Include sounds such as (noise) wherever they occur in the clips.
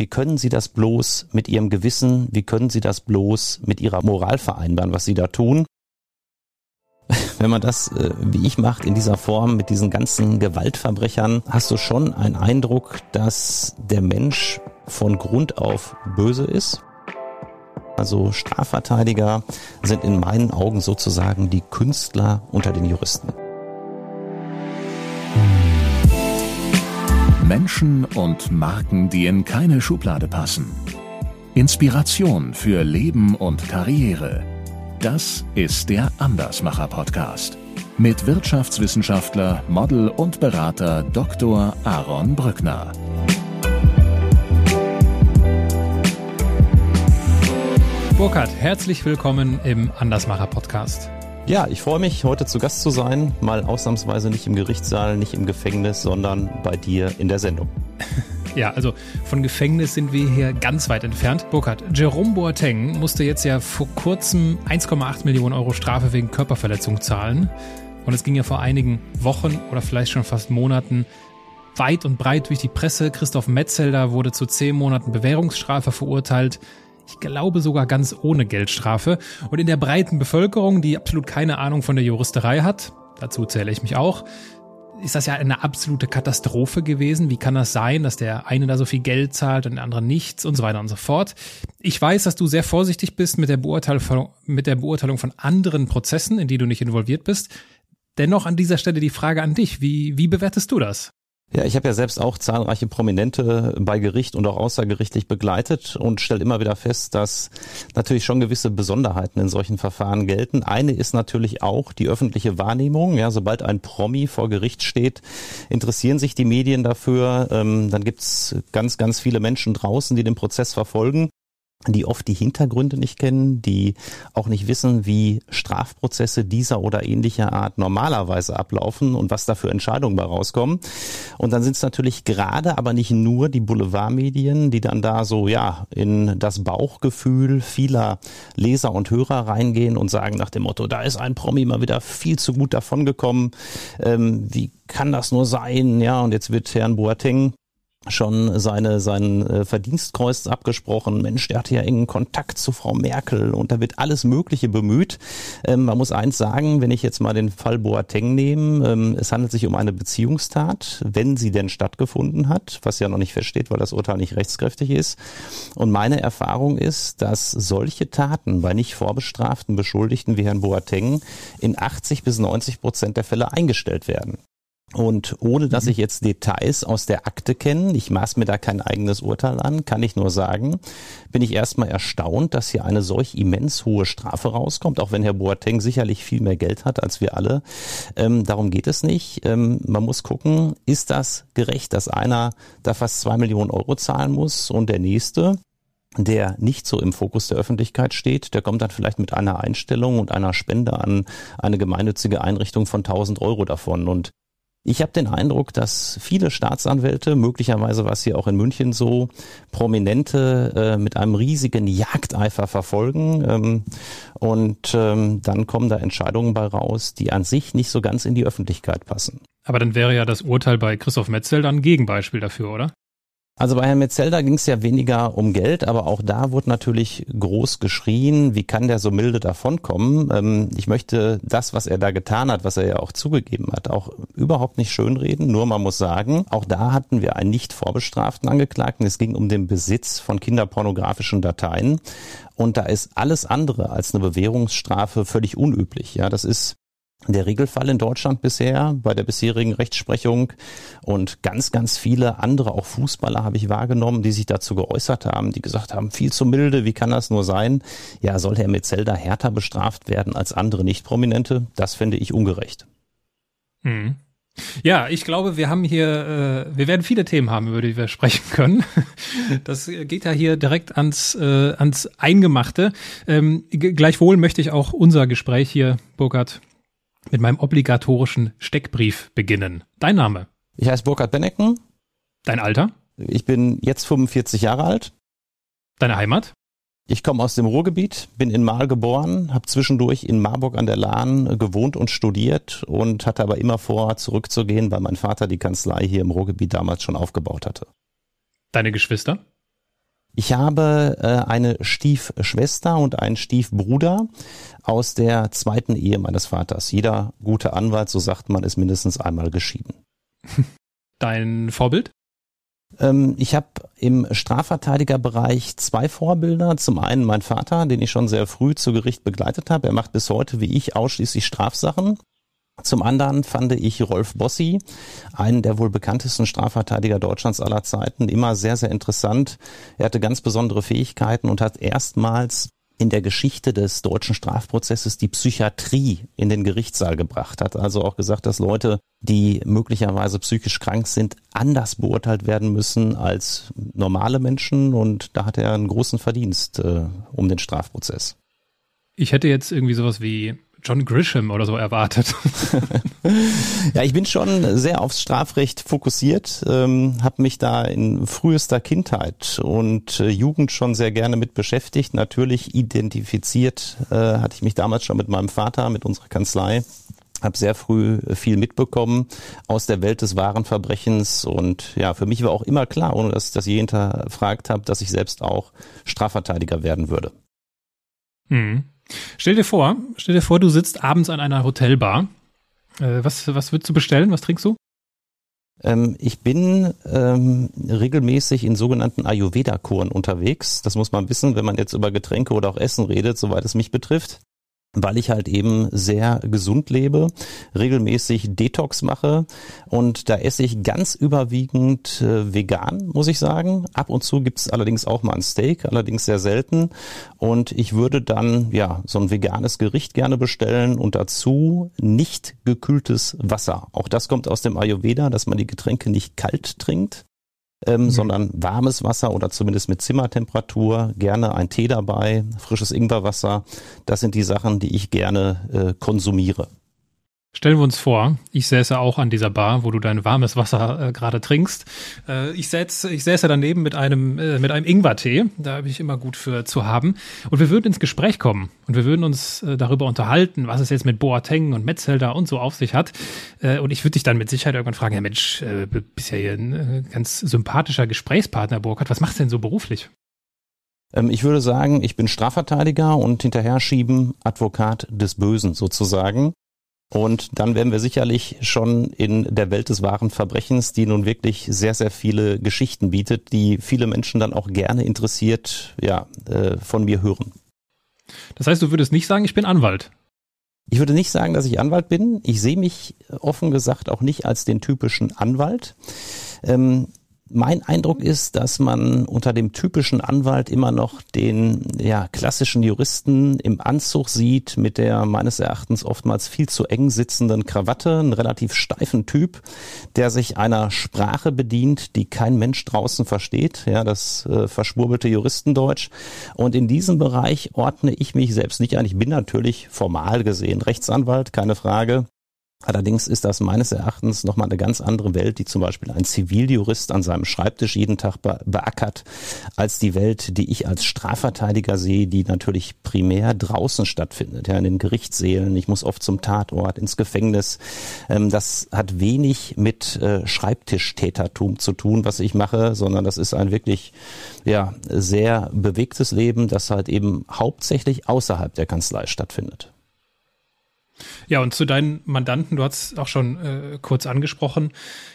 Wie können Sie das bloß mit Ihrem Gewissen, wie können Sie das bloß mit Ihrer Moral vereinbaren, was Sie da tun? (laughs) Wenn man das, äh, wie ich macht, in dieser Form mit diesen ganzen Gewaltverbrechern, hast du schon einen Eindruck, dass der Mensch von Grund auf böse ist. Also Strafverteidiger sind in meinen Augen sozusagen die Künstler unter den Juristen. Menschen und Marken, die in keine Schublade passen. Inspiration für Leben und Karriere. Das ist der Andersmacher Podcast mit Wirtschaftswissenschaftler, Model und Berater Dr. Aaron Brückner. Burkhard, herzlich willkommen im Andersmacher Podcast. Ja, ich freue mich, heute zu Gast zu sein. Mal ausnahmsweise nicht im Gerichtssaal, nicht im Gefängnis, sondern bei dir in der Sendung. (laughs) Ja, also von Gefängnis sind wir hier ganz weit entfernt. Burkhard, Jerome Boateng musste jetzt ja vor kurzem 1,8 Millionen Euro Strafe wegen Körperverletzung zahlen. Und es ging ja vor einigen Wochen oder vielleicht schon fast Monaten weit und breit durch die Presse. Christoph Metzelder wurde zu zehn Monaten Bewährungsstrafe verurteilt. Ich glaube sogar ganz ohne Geldstrafe. Und in der breiten Bevölkerung, die absolut keine Ahnung von der Juristerei hat, dazu zähle ich mich auch, ist das ja eine absolute Katastrophe gewesen. Wie kann das sein, dass der eine da so viel Geld zahlt und der andere nichts und so weiter und so fort. Ich weiß, dass du sehr vorsichtig bist mit der Beurteilung, mit der Beurteilung von anderen Prozessen, in die du nicht involviert bist. Dennoch an dieser Stelle die Frage an dich. Wie, wie bewertest du das? Ja, ich habe ja selbst auch zahlreiche Prominente bei Gericht und auch außergerichtlich begleitet und stelle immer wieder fest, dass natürlich schon gewisse Besonderheiten in solchen Verfahren gelten. Eine ist natürlich auch die öffentliche Wahrnehmung. Ja, sobald ein Promi vor Gericht steht, interessieren sich die Medien dafür. Ähm, dann gibt's ganz, ganz viele Menschen draußen, die den Prozess verfolgen die oft die Hintergründe nicht kennen, die auch nicht wissen, wie Strafprozesse dieser oder ähnlicher Art normalerweise ablaufen und was da für Entscheidungen bei rauskommen. Und dann sind es natürlich gerade, aber nicht nur die Boulevardmedien, die dann da so ja in das Bauchgefühl vieler Leser und Hörer reingehen und sagen nach dem Motto, da ist ein Promi mal wieder viel zu gut davongekommen. Ähm, wie kann das nur sein? Ja, und jetzt wird Herrn Boateng schon seine, sein äh, Verdienstkreuz abgesprochen. Mensch, der hatte ja engen Kontakt zu Frau Merkel und da wird alles Mögliche bemüht. Ähm, man muss eins sagen, wenn ich jetzt mal den Fall Boateng nehme, ähm, es handelt sich um eine Beziehungstat, wenn sie denn stattgefunden hat, was ja noch nicht feststeht, weil das Urteil nicht rechtskräftig ist. Und meine Erfahrung ist, dass solche Taten bei nicht vorbestraften Beschuldigten wie Herrn Boateng in 80 bis 90 Prozent der Fälle eingestellt werden. Und ohne dass mhm. ich jetzt Details aus der Akte kenne, ich maß mir da kein eigenes Urteil an, kann ich nur sagen, bin ich erstmal erstaunt, dass hier eine solch immens hohe Strafe rauskommt, auch wenn Herr Boateng sicherlich viel mehr Geld hat als wir alle. Ähm, darum geht es nicht. Ähm, man muss gucken, ist das gerecht, dass einer da fast zwei Millionen Euro zahlen muss und der nächste der nicht so im Fokus der Öffentlichkeit steht, der kommt dann vielleicht mit einer Einstellung und einer Spende an eine gemeinnützige Einrichtung von 1000 Euro davon. Und ich habe den Eindruck, dass viele Staatsanwälte, möglicherweise war es hier auch in München so, Prominente äh, mit einem riesigen Jagdeifer verfolgen. Ähm, und ähm, dann kommen da Entscheidungen bei raus, die an sich nicht so ganz in die Öffentlichkeit passen. Aber dann wäre ja das Urteil bei Christoph Metzel dann ein Gegenbeispiel dafür, oder? Also bei Herrn Metzelder ging es ja weniger um Geld, aber auch da wurde natürlich groß geschrien, wie kann der so milde davonkommen. Ähm, ich möchte das, was er da getan hat, was er ja auch zugegeben hat, auch überhaupt nicht schönreden. Nur man muss sagen, auch da hatten wir einen nicht vorbestraften Angeklagten. Es ging um den Besitz von kinderpornografischen Dateien. Und da ist alles andere als eine Bewährungsstrafe völlig unüblich. Ja, das ist der Regelfall in Deutschland bisher bei der bisherigen Rechtsprechung und ganz, ganz viele andere, auch Fußballer habe ich wahrgenommen, die sich dazu geäußert haben, die gesagt haben, viel zu milde, wie kann das nur sein? Ja, soll Herr Metzelder härter bestraft werden als andere Nicht-Prominente? Das finde ich ungerecht. Hm. Ja, ich glaube, wir haben hier, äh, wir werden viele Themen haben, über die wir sprechen können. (laughs) Das geht ja hier direkt ans, äh, ans Eingemachte. Ähm, gleichwohl möchte ich auch unser Gespräch hier, Burkhard, mit meinem obligatorischen Steckbrief beginnen. Dein Name? Ich heiße Burkhard Bennecken. Dein Alter? Ich bin jetzt 45 Jahre alt. Deine Heimat? Ich komme aus dem Ruhrgebiet, bin in Mahl geboren, habe zwischendurch in Marburg an der Lahn gewohnt und studiert und hatte aber immer vor, zurückzugehen, weil mein Vater die Kanzlei hier im Ruhrgebiet damals schon aufgebaut hatte. Deine Geschwister? Ich habe äh, eine Stiefschwester und einen Stiefbruder aus der zweiten Ehe meines Vaters. Jeder gute Anwalt, so sagt man, ist mindestens einmal geschieden. (laughs) Dein Vorbild? Ähm, ich habe im Strafverteidigerbereich zwei Vorbilder. Zum einen mein Vater, den ich schon sehr früh zu Gericht begleitet habe. Er macht bis heute wie ich ausschließlich Strafsachen. Zum anderen fand ich Rolf Bossi, einen der wohl bekanntesten Strafverteidiger Deutschlands aller Zeiten, immer sehr, sehr interessant. Er hatte ganz besondere Fähigkeiten und hat erstmals in der Geschichte des deutschen Strafprozesses die Psychiatrie in den Gerichtssaal gebracht hat. Also auch gesagt, dass Leute, die möglicherweise psychisch krank sind, anders beurteilt werden müssen als normale Menschen. Und da hat er einen großen Verdienst äh, um den Strafprozess. Ich hätte jetzt irgendwie sowas wie John Grisham oder so erwartet. (laughs) ja, ich bin schon sehr aufs Strafrecht fokussiert, ähm, habe mich da in frühester Kindheit und äh, Jugend schon sehr gerne mit beschäftigt. Natürlich identifiziert äh, hatte ich mich damals schon mit meinem Vater, mit unserer Kanzlei habe sehr früh viel mitbekommen aus der Welt des wahren Verbrechens und ja, für mich war auch immer klar, ohne dass ich das je hinterfragt habe, dass ich selbst auch Strafverteidiger werden würde. Mhm. Stell dir vor, stell dir vor, du sitzt abends an einer Hotelbar. Äh, was, was würdest du bestellen? Was trinkst du? Ähm, ich bin ähm, regelmäßig in sogenannten Ayurveda-Kuren unterwegs. Das muss man wissen, wenn man jetzt über Getränke oder auch Essen redet, soweit es mich betrifft weil ich halt eben sehr gesund lebe, regelmäßig Detox mache und da esse ich ganz überwiegend äh, vegan, muss ich sagen. Ab und zu gibt's allerdings auch mal ein Steak, allerdings sehr selten und ich würde dann ja so ein veganes Gericht gerne bestellen und dazu nicht gekühltes Wasser. Auch das kommt aus dem Ayurveda, dass man die Getränke nicht kalt trinkt, ähm, mhm. sondern warmes Wasser oder zumindest mit Zimmertemperatur, gerne ein Tee dabei, frisches Ingwerwasser. Das sind die Sachen, die ich gerne äh, konsumiere. Stellen wir uns vor, ich säße auch an dieser Bar, wo du dein warmes Wasser äh, gerade trinkst. Äh, ich, säße, ich säße daneben mit einem, äh, mit einem Ingwertee, da habe ich immer gut für zu haben. Und wir würden ins Gespräch kommen und wir würden uns äh, darüber unterhalten, was es jetzt mit Boateng und Metzelder und so auf sich hat. Äh, und ich würde dich dann mit Sicherheit irgendwann fragen, ja Mensch, äh, bist ja hier ein ganz sympathischer Gesprächspartner, Burkhard, was machst du denn so beruflich? Ähm, ich würde sagen, ich bin Strafverteidiger und hinterher schieben Advokat des Bösen sozusagen. Und dann werden wir sicherlich schon in der Welt des wahren Verbrechens, die nun wirklich sehr, sehr viele Geschichten bietet, die viele Menschen dann auch gerne interessiert, ja, äh, von mir hören. Das heißt, du würdest nicht sagen, ich bin Anwalt? Ich würde nicht sagen, dass ich Anwalt bin. Ich sehe mich offen gesagt auch nicht als den typischen Anwalt. Ähm, mein Eindruck ist, dass man unter dem typischen Anwalt immer noch den ja, klassischen Juristen im Anzug sieht, mit der meines Erachtens oftmals viel zu eng sitzenden Krawatte, einen relativ steifen Typ, der sich einer Sprache bedient, die kein Mensch draußen versteht, ja, das äh, verschwurbelte Juristendeutsch. Und in diesem Bereich ordne ich mich selbst nicht ein. Ich bin natürlich formal gesehen Rechtsanwalt, keine Frage. Allerdings ist das meines Erachtens nochmal eine ganz andere Welt, die zum Beispiel ein Ziviljurist an seinem Schreibtisch jeden Tag be beackert, als die Welt, die ich als Strafverteidiger sehe, die natürlich primär draußen stattfindet, ja, in den Gerichtssälen. Ich muss oft zum Tatort, ins Gefängnis. Ähm, das hat wenig mit äh, Schreibtischtätertum zu tun, was ich mache, sondern das ist ein wirklich, ja, sehr bewegtes Leben, das halt eben hauptsächlich außerhalb der Kanzlei stattfindet. Ja, und zu deinen Mandanten, du hast auch schon äh, kurz angesprochen,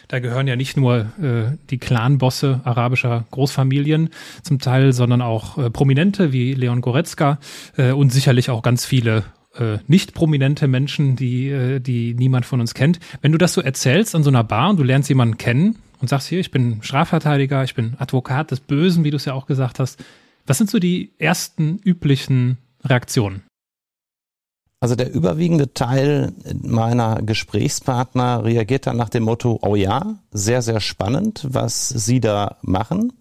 da gehören ja nicht nur äh, die Clanbosse arabischer Großfamilien zum Teil, sondern auch äh, Prominente wie Leon Goretzka äh, und sicherlich auch ganz viele äh, nicht prominente Menschen, die, äh, die niemand von uns kennt. Wenn du das so erzählst an so einer Bar und du lernst jemanden kennen und sagst hier, ich bin Strafverteidiger, ich bin Advokat des Bösen, wie du es ja auch gesagt hast, was sind so die ersten üblichen Reaktionen? Also der überwiegende Teil meiner Gesprächspartner reagiert dann nach dem Motto, oh ja, sehr, sehr spannend, was Sie da machen.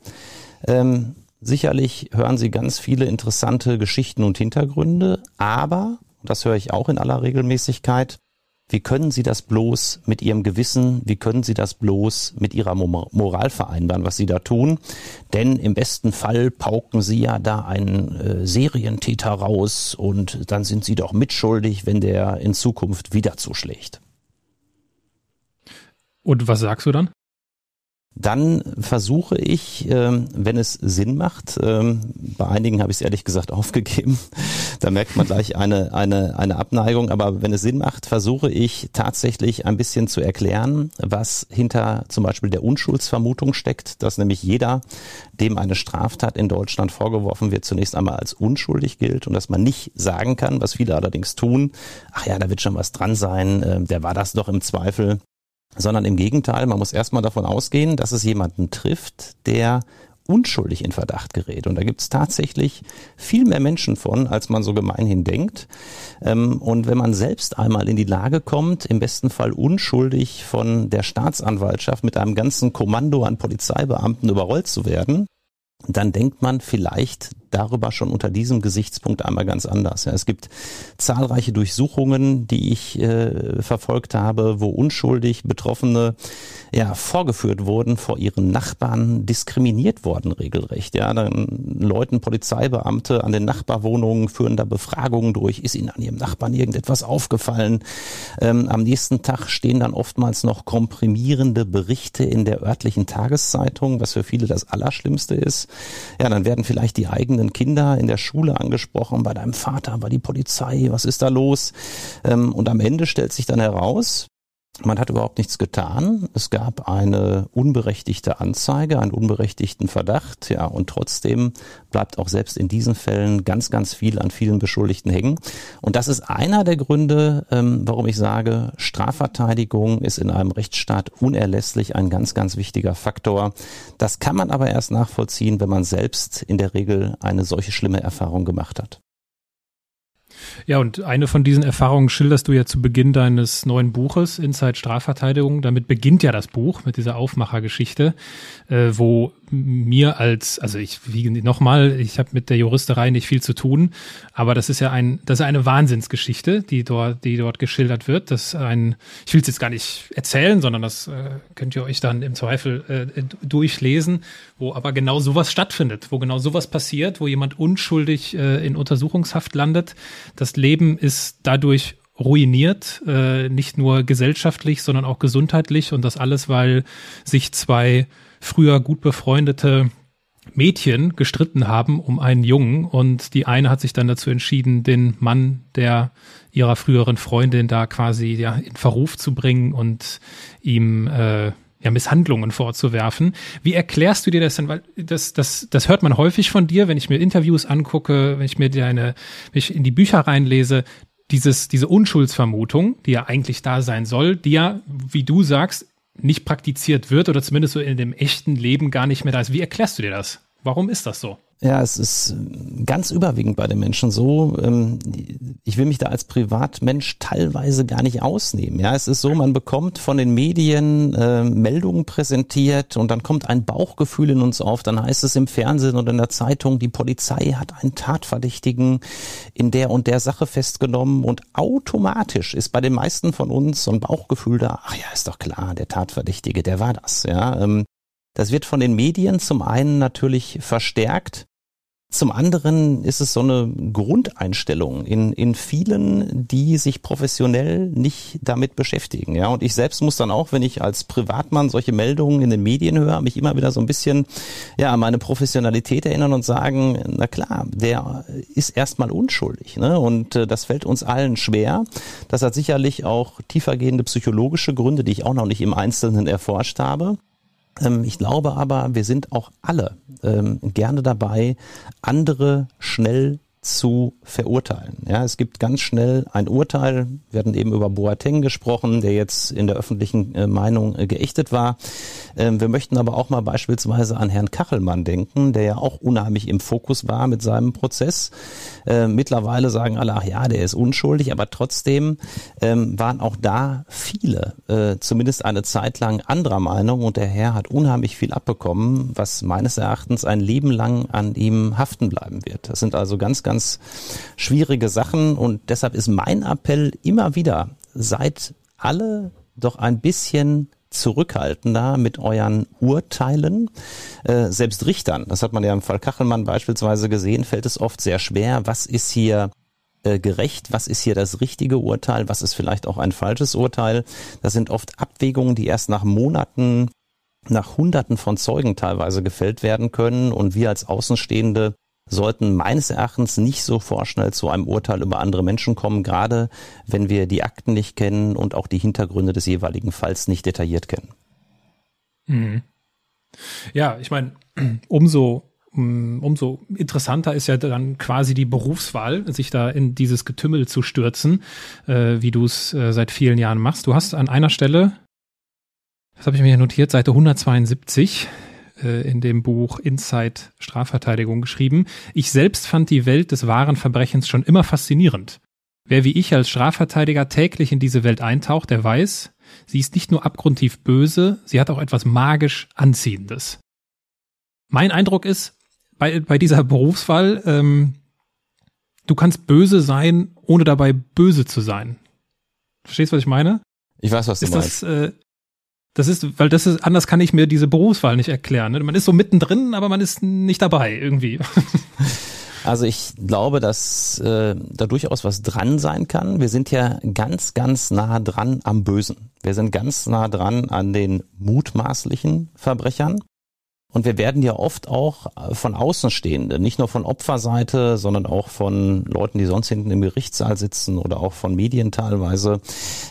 Ähm, sicherlich hören Sie ganz viele interessante Geschichten und Hintergründe, aber, das höre ich auch in aller Regelmäßigkeit, wie können Sie das bloß mit Ihrem Gewissen, wie können Sie das bloß mit Ihrer Moral vereinbaren, was Sie da tun? Denn im besten Fall pauken Sie ja da einen äh, Serientäter raus und dann sind Sie doch mitschuldig, wenn der in Zukunft wieder zuschlägt. Und was sagst du dann? Dann versuche ich, ähm, wenn es Sinn macht, ähm, bei einigen habe ich es ehrlich gesagt (laughs) aufgegeben, da merkt man gleich eine, eine, eine Abneigung, aber wenn es Sinn macht, versuche ich tatsächlich ein bisschen zu erklären, was hinter zum Beispiel der Unschuldsvermutung steckt, dass nämlich jeder, dem eine Straftat in Deutschland vorgeworfen wird, zunächst einmal als unschuldig gilt und dass man nicht sagen kann, was viele allerdings tun, ach ja, da wird schon was dran sein, äh, der war das doch im Zweifel sondern im Gegenteil, man muss erstmal davon ausgehen, dass es jemanden trifft, der unschuldig in Verdacht gerät. Und da gibt es tatsächlich viel mehr Menschen von, als man so gemeinhin denkt. Ähm, und wenn man selbst einmal in die Lage kommt, im besten Fall unschuldig von der Staatsanwaltschaft mit einem ganzen Kommando an Polizeibeamten überrollt zu werden, dann denkt man vielleicht darüber schon unter diesem Gesichtspunkt einmal ganz anders. Ja, es gibt zahlreiche Durchsuchungen, die ich äh, verfolgt habe, wo unschuldig Betroffene ja vorgeführt wurden vor ihren Nachbarn, diskriminiert worden regelrecht. Ja, dann läuten Polizeibeamte an den Nachbarwohnungen, führen da Befragungen durch. Ist ihnen an ihrem Nachbarn irgendetwas aufgefallen? Ähm, am nächsten Tag stehen dann oftmals noch komprimierende Berichte in der örtlichen Tageszeitung, was für viele das Allerschlimmste ist. Ja, dann werden vielleicht die eigenen eigenen Kinder in der Schule angesprochen, bei deinem Vater, bei die Polizei, was ist da los? Ähm, und am Ende stellt sich dann heraus, man hat überhaupt nichts getan. Es gab eine unberechtigte Anzeige, einen unberechtigten Verdacht, ja, und trotzdem bleibt auch selbst in diesen Fällen ganz, ganz viel an vielen Beschuldigten hängen. Und das ist einer der Gründe, ähm, warum ich sage, Strafverteidigung ist in einem Rechtsstaat unerlässlich ein ganz, ganz wichtiger Faktor. Das kann man aber erst nachvollziehen, wenn man selbst in der Regel eine solche schlimme Erfahrung gemacht hat. Ja, und eine von diesen Erfahrungen schilderst du ja zu Beginn deines neuen Buches, Inside Strafverteidigung. Damit beginnt ja das Buch mit dieser Aufmachergeschichte, äh, wo mir als, also ich wie nochmal, ich habe mit der Juristerei nicht viel zu tun, aber das ist ja ein, das ist eine Wahnsinnsgeschichte, die dort, die dort geschildert wird. Das ein, ich will es jetzt gar nicht erzählen, sondern das äh, könnt ihr euch dann im Zweifel äh, durchlesen, wo aber genau sowas stattfindet, wo genau sowas passiert, wo jemand unschuldig äh, in Untersuchungshaft landet. Das Leben ist dadurch ruiniert, äh, nicht nur gesellschaftlich, sondern auch gesundheitlich und das alles, weil sich zwei früher gut befreundete Mädchen gestritten haben um einen Jungen und die eine hat sich dann dazu entschieden, den Mann der ihrer früheren Freundin da quasi ja in Verruf zu bringen und ihm äh, ja, Misshandlungen vorzuwerfen. Wie erklärst du dir das denn? Weil das, das, das hört man häufig von dir, wenn ich mir Interviews angucke, wenn ich mir deine, wenn ich in die Bücher reinlese, dieses, diese Unschuldsvermutung, die ja eigentlich da sein soll, die ja, wie du sagst, nicht praktiziert wird oder zumindest so in dem echten Leben gar nicht mehr da ist. Wie erklärst du dir das? Warum ist das so? Ja, es ist ganz überwiegend bei den Menschen so. Ähm, ich will mich da als Privatmensch teilweise gar nicht ausnehmen. Ja, es ist so, man bekommt von den Medien äh, Meldungen präsentiert und dann kommt ein Bauchgefühl in uns auf. Dann heißt es im Fernsehen oder in der Zeitung, die Polizei hat einen Tatverdächtigen in der und der Sache festgenommen und automatisch ist bei den meisten von uns so ein Bauchgefühl da. Ach ja, ist doch klar, der Tatverdächtige, der war das. Ja, ähm, das wird von den Medien zum einen natürlich verstärkt. Zum anderen ist es so eine Grundeinstellung in, in vielen, die sich professionell nicht damit beschäftigen. Ja, und ich selbst muss dann auch, wenn ich als Privatmann solche Meldungen in den Medien höre, mich immer wieder so ein bisschen, ja, an meine Professionalität erinnern und sagen, na klar, der ist erstmal unschuldig, ne? Und äh, das fällt uns allen schwer. Das hat sicherlich auch tiefergehende psychologische Gründe, die ich auch noch nicht im Einzelnen erforscht habe. Ähm, ich glaube aber, wir sind auch alle ähm, gerne dabei, andere schnell zu verurteilen. Ja, es gibt ganz schnell ein Urteil. Wir hatten eben über Boateng gesprochen, der jetzt in der öffentlichen äh, Meinung äh, geächtet war. Ähm, wir möchten aber auch mal beispielsweise an Herrn Kachelmann denken, der ja auch unheimlich im Fokus war mit seinem Prozess. Äh, mittlerweile sagen alle, ach ja, der ist unschuldig, aber trotzdem ähm, waren auch da viele, äh, zumindest eine Zeit lang anderer Meinung und der Herr hat unheimlich viel abbekommen, was meines Erachtens ein Leben lang an ihm haften bleiben wird. Das sind also ganz, ganz ganz schwierige Sachen und deshalb ist mein Appell immer wieder, seid alle doch ein bisschen zurückhaltender mit euren Urteilen. Äh, selbst Richtern, das hat man ja im Fall Kachelmann beispielsweise gesehen, fällt es oft sehr schwer. Was ist hier äh, gerecht? Was ist hier das richtige Urteil? Was ist vielleicht auch ein falsches Urteil? Das sind oft Abwägungen, die erst nach Monaten nach Hunderten von Zeugen teilweise gefällt werden können und wir als Außenstehende sollten meines Erachtens nicht so vorschnell zu einem Urteil über andere Menschen kommen, gerade wenn wir die Akten nicht kennen und auch die Hintergründe des jeweiligen Falls nicht detailliert kennen. Mhm. Ja, ich meine, (clears throat) umso mm, umso interessanter ist ja dann quasi die Berufswahl, sich da in dieses Getümmel zu stürzen, äh, wie du es äh, seit vielen Jahren machst. Du hast an einer Stelle, das habe ich mir hier notiert, Seite 172 äh, in dem Buch Inside Strafverteidigung geschrieben. Ich selbst fand die Welt des wahren Verbrechens schon immer faszinierend. Wer wie ich als Strafverteidiger täglich in diese Welt eintaucht, der weiß, sie ist nicht nur abgrundtief böse, sie hat auch etwas magisch Anziehendes. Mein Eindruck ist, bei, bei dieser Berufswahl, ähm, du kannst böse sein, ohne dabei böse zu sein. Verstehst du, was ich meine? Ich weiß, was du ist meinst. Das, äh, das ist, weil das ist, anders kann ich mir diese Berufswahl nicht erklären. Ne? Man ist so mittendrin, aber man ist nicht dabei irgendwie. (laughs) Also ich glaube, dass äh, da durchaus was dran sein kann. Wir sind ja ganz, ganz nah dran am Bösen. Wir sind ganz nah dran an den mutmaßlichen Verbrechern. Und wir werden ja oft auch von Außenstehenden, nicht nur von Opferseite, sondern auch von Leuten, die sonst hinten im Gerichtssaal sitzen oder auch von Medien teilweise,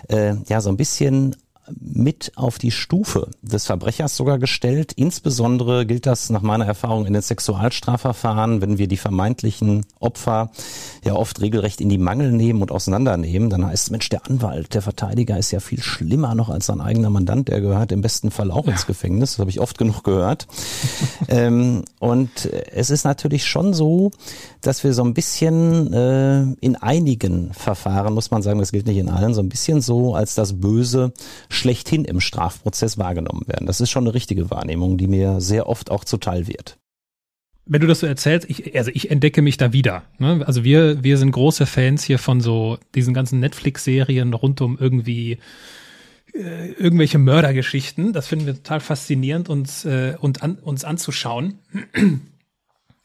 äh, ja so ein bisschen mit auf die Stufe des Verbrechers sogar gestellt. Insbesondere gilt das nach meiner Erfahrung in den Sexualstrafverfahren, wenn wir die vermeintlichen Opfer ja oft regelrecht in die Mangel nehmen und auseinandernehmen, dann heißt es, Mensch, der Anwalt, der Verteidiger ist ja viel schlimmer noch als sein eigener Mandant, der gehört im besten Fall auch ja. ins Gefängnis. Das habe ich oft genug gehört. (laughs) ähm, und es ist natürlich schon so, dass wir so ein bisschen äh, in einigen Verfahren, muss man sagen, das gilt nicht in allen, so ein bisschen so als das Böse schlechthin im Strafprozess wahrgenommen werden. Das ist schon eine richtige Wahrnehmung, die mir sehr oft auch zuteil wird. Wenn du das so erzählst, ich, also ich entdecke mich da wieder. Ne? Also wir, wir sind große Fans hier von so diesen ganzen Netflix-Serien rund um irgendwie äh, irgendwelche Mördergeschichten. Das finden wir total faszinierend, uns, äh, und an, uns anzuschauen.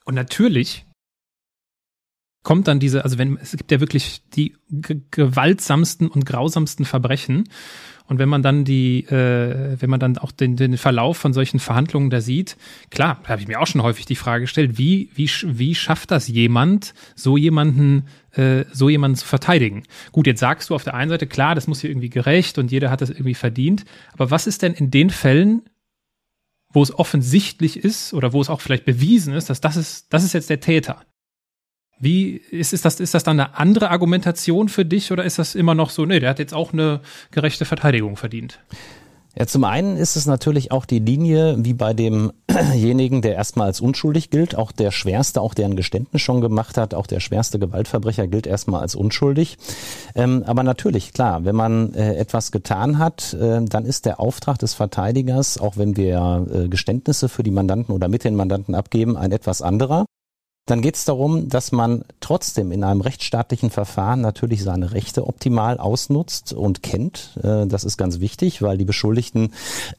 Und natürlich kommt dann diese, also wenn es gibt ja wirklich die gewaltsamsten und grausamsten Verbrechen und wenn man dann die, äh, wenn man dann auch den, den Verlauf von solchen Verhandlungen da sieht, klar, da habe ich mir auch schon häufig die Frage gestellt, wie, wie, wie schafft das jemand, so jemanden, äh, so jemanden zu verteidigen? Gut, jetzt sagst du auf der einen Seite, klar, das muss hier irgendwie gerecht und jeder hat das irgendwie verdient. Aber was ist denn in den Fällen, wo es offensichtlich ist oder wo es auch vielleicht bewiesen ist, dass das ist, das ist jetzt der Täter? Wie ist, ist das, ist das dann eine andere Argumentation für dich oder ist das immer noch so, nee, der hat jetzt auch eine gerechte Verteidigung verdient? Ja, zum einen ist es natürlich auch die Linie, wie bei demjenigen, der erstmal als unschuldig gilt, auch der schwerste, auch der ein Geständnis schon gemacht hat, auch der schwerste Gewaltverbrecher gilt erstmal als unschuldig. Ähm, aber natürlich, klar, wenn man äh, etwas getan hat, äh, dann ist der Auftrag des Verteidigers, auch wenn wir äh, Geständnisse für die Mandanten oder mit den Mandanten abgeben, ein etwas anderer dann geht es darum, dass man trotzdem in einem rechtsstaatlichen Verfahren natürlich seine Rechte optimal ausnutzt und kennt. Äh, das ist ganz wichtig, weil die Beschuldigten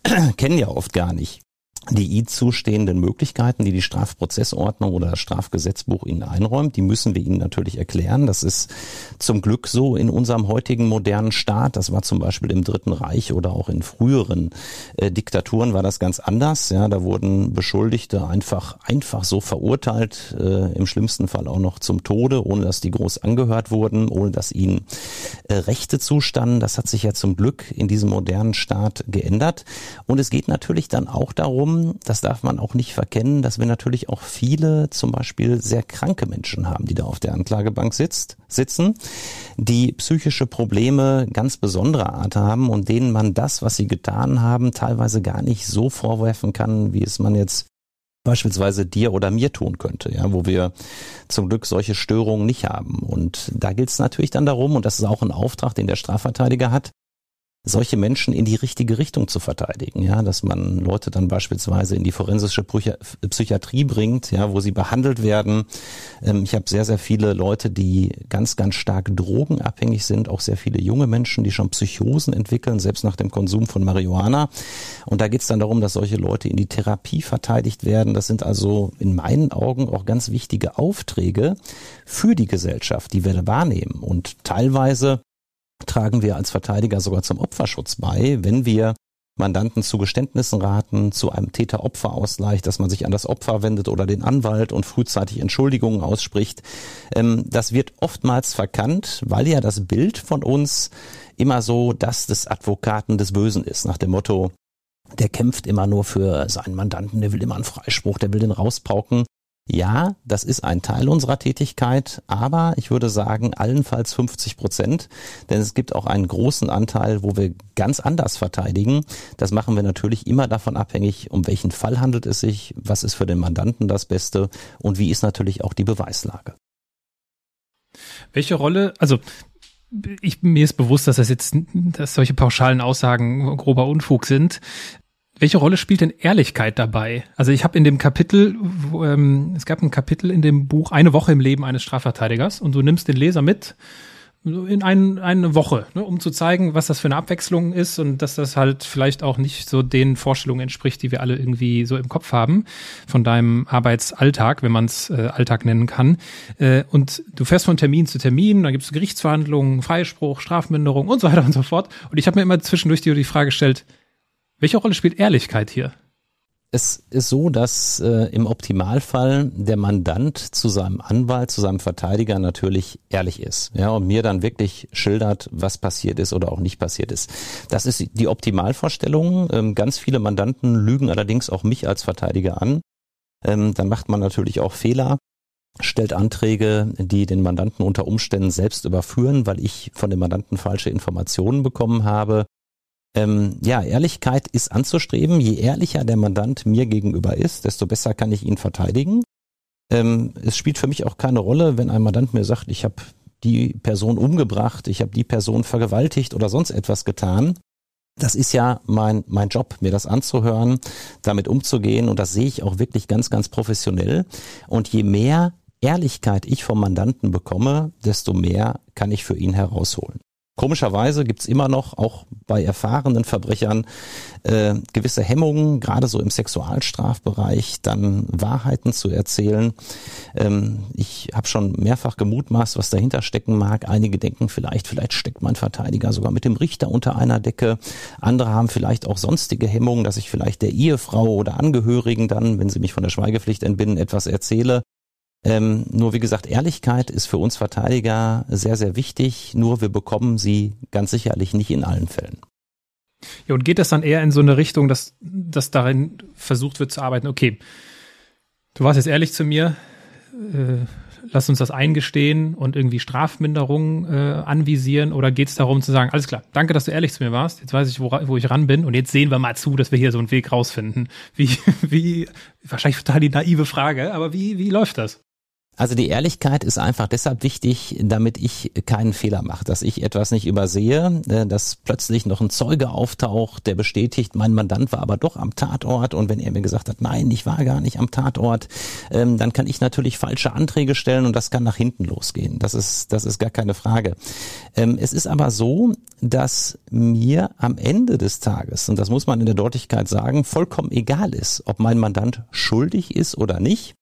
(clears throat) kennen ja oft gar nicht die ihnen zustehenden Möglichkeiten, die die Strafprozessordnung oder das Strafgesetzbuch ihnen einräumt, die müssen wir ihnen natürlich erklären. Das ist zum Glück so in unserem heutigen modernen Staat. Das war zum Beispiel im Dritten Reich oder auch in früheren äh, Diktaturen war das ganz anders. Ja, da wurden Beschuldigte einfach einfach so verurteilt, äh, im schlimmsten Fall auch noch zum Tode, ohne dass die groß angehört wurden, ohne dass ihnen äh, Rechte zustanden. Das hat sich ja zum Glück in diesem modernen Staat geändert. Und es geht natürlich dann auch darum, darum, das darf man auch nicht verkennen, dass wir natürlich auch viele zum Beispiel sehr kranke Menschen haben, die da auf der Anklagebank sitzt, sitzen, die psychische Probleme ganz besonderer Art haben und denen man das, was sie getan haben, teilweise gar nicht so vorwerfen kann, wie es man jetzt beispielsweise dir oder mir tun könnte, ja, wo wir zum Glück solche Störungen nicht haben. Und da gilt es natürlich dann darum, und das ist auch ein Auftrag, den der Strafverteidiger hat, solche Menschen in die richtige Richtung zu verteidigen, ja, dass man Leute dann beispielsweise in die forensische Psychiatrie bringt, ja, wo sie behandelt werden. Ähm, ich habe sehr, sehr viele Leute, die ganz, ganz stark drogenabhängig sind, auch sehr viele junge Menschen, die schon Psychosen entwickeln, selbst nach dem Konsum von Marihuana. Und da geht es dann darum, dass solche Leute in die Therapie verteidigt werden. Das sind also in meinen Augen auch ganz wichtige Aufträge für die Gesellschaft, die wir wahrnehmen. Und teilweise tragen wir als Verteidiger sogar zum Opferschutz bei, wenn wir Mandanten zu Geständnissen raten, zu einem Täter-Opfer-Ausgleich, dass man sich an das Opfer wendet oder den Anwalt und frühzeitig Entschuldigungen ausspricht. Ähm, das wird oftmals verkannt, weil ja das Bild von uns immer so das des Advokaten des Bösen ist, nach dem Motto, der kämpft immer nur für seinen Mandanten, der will immer einen Freispruch, der will den rauspauken. Ja, das ist ein Teil unserer Tätigkeit, aber ich würde sagen allenfalls 50 Prozent, denn es gibt auch einen großen Anteil, wo wir ganz anders verteidigen. Das machen wir natürlich immer davon abhängig, um welchen Fall handelt es sich, was ist für den Mandanten das Beste und wie ist natürlich auch die Beweislage. Welche Rolle, also ich, mir ist bewusst, dass das jetzt, dass solche pauschalen Aussagen grober Unfug sind. Welche Rolle spielt denn Ehrlichkeit dabei? Also ich habe in dem Kapitel, wo, ähm, es gab ein Kapitel in dem Buch Eine Woche im Leben eines Strafverteidigers und du nimmst den Leser mit in ein, eine Woche, ne, um zu zeigen, was das für eine Abwechslung ist und dass das halt vielleicht auch nicht so den Vorstellungen entspricht, die wir alle irgendwie so im Kopf haben von deinem Arbeitsalltag, wenn man es äh, Alltag nennen kann. Äh, und du fährst von Termin zu Termin, dann gibt es Gerichtsverhandlungen, Freispruch, Strafminderung und so weiter und so fort. Und ich habe mir immer zwischendurch die, die Frage gestellt, welche Rolle spielt Ehrlichkeit hier? Es ist so, dass äh, im Optimalfall der Mandant zu seinem Anwalt, zu seinem Verteidiger natürlich ehrlich ist, ja, und mir dann wirklich schildert, was passiert ist oder auch nicht passiert ist. Das ist die Optimalvorstellung. Ähm, ganz viele Mandanten lügen allerdings auch mich als Verteidiger an. Ähm, dann macht man natürlich auch Fehler stellt Anträge, die den Mandanten unter Umständen selbst überführen, weil ich von dem Mandanten falsche Informationen bekommen habe ähm, ja, Ehrlichkeit ist anzustreben. Je ehrlicher der Mandant mir gegenüber ist, desto besser kann ich ihn verteidigen. Ähm, es spielt für mich auch keine Rolle, wenn ein Mandant mir sagt, ich habe die Person umgebracht, ich habe die Person vergewaltigt oder sonst etwas getan. Das ist ja mein, mein Job, mir das anzuhören, damit umzugehen und das sehe ich auch wirklich ganz, ganz professionell. Und je mehr Ehrlichkeit ich vom Mandanten bekomme, desto mehr kann ich für ihn herausholen. Komischerweise gibt's immer noch, auch bei erfahrenen Verbrechern, äh, gewisse Hemmungen, gerade so im Sexualstrafbereich, dann Wahrheiten zu erzählen. Ähm, ich habe schon mehrfach gemutmaßt, was dahinter stecken mag. Einige denken vielleicht, vielleicht steckt mein Verteidiger sogar mit dem Richter unter einer Decke. Andere haben vielleicht auch sonstige Hemmungen, dass ich vielleicht der Ehefrau oder Angehörigen dann, wenn sie mich von der Schweigepflicht entbinden, etwas erzähle. Ähm, nur wie gesagt, Ehrlichkeit ist für uns Verteidiger sehr, sehr wichtig. Nur wir bekommen sie ganz sicherlich nicht in allen Fällen. Ja, und geht das dann eher in so eine Richtung, dass, dass darin versucht wird zu arbeiten, okay, du warst jetzt ehrlich zu mir, äh, lass uns das eingestehen und irgendwie Strafminderungen äh, anvisieren oder geht es darum zu sagen, alles klar, danke, dass du ehrlich zu mir warst, jetzt weiß ich, wo, wo ich ran bin und jetzt sehen wir mal zu, dass wir hier so einen Weg rausfinden. Wie, (laughs) wie, wahrscheinlich total die naive Frage, aber wie, wie läuft das? Also die Ehrlichkeit ist einfach deshalb wichtig, damit ich keinen Fehler mache, dass ich etwas nicht übersehe, äh, dass plötzlich noch ein Zeuge auftaucht, der bestätigt, mein Mandant war aber doch am Tatort und wenn er mir gesagt hat, nein, ich war gar nicht am Tatort, ähm, dann kann ich natürlich falsche Anträge stellen und das kann nach hinten losgehen. Das ist, das ist gar keine Frage. Ähm, es ist aber so, dass mir am Ende des Tages, und das muss man in der Deutlichkeit sagen, vollkommen egal ist, ob mein Mandant schuldig ist oder nicht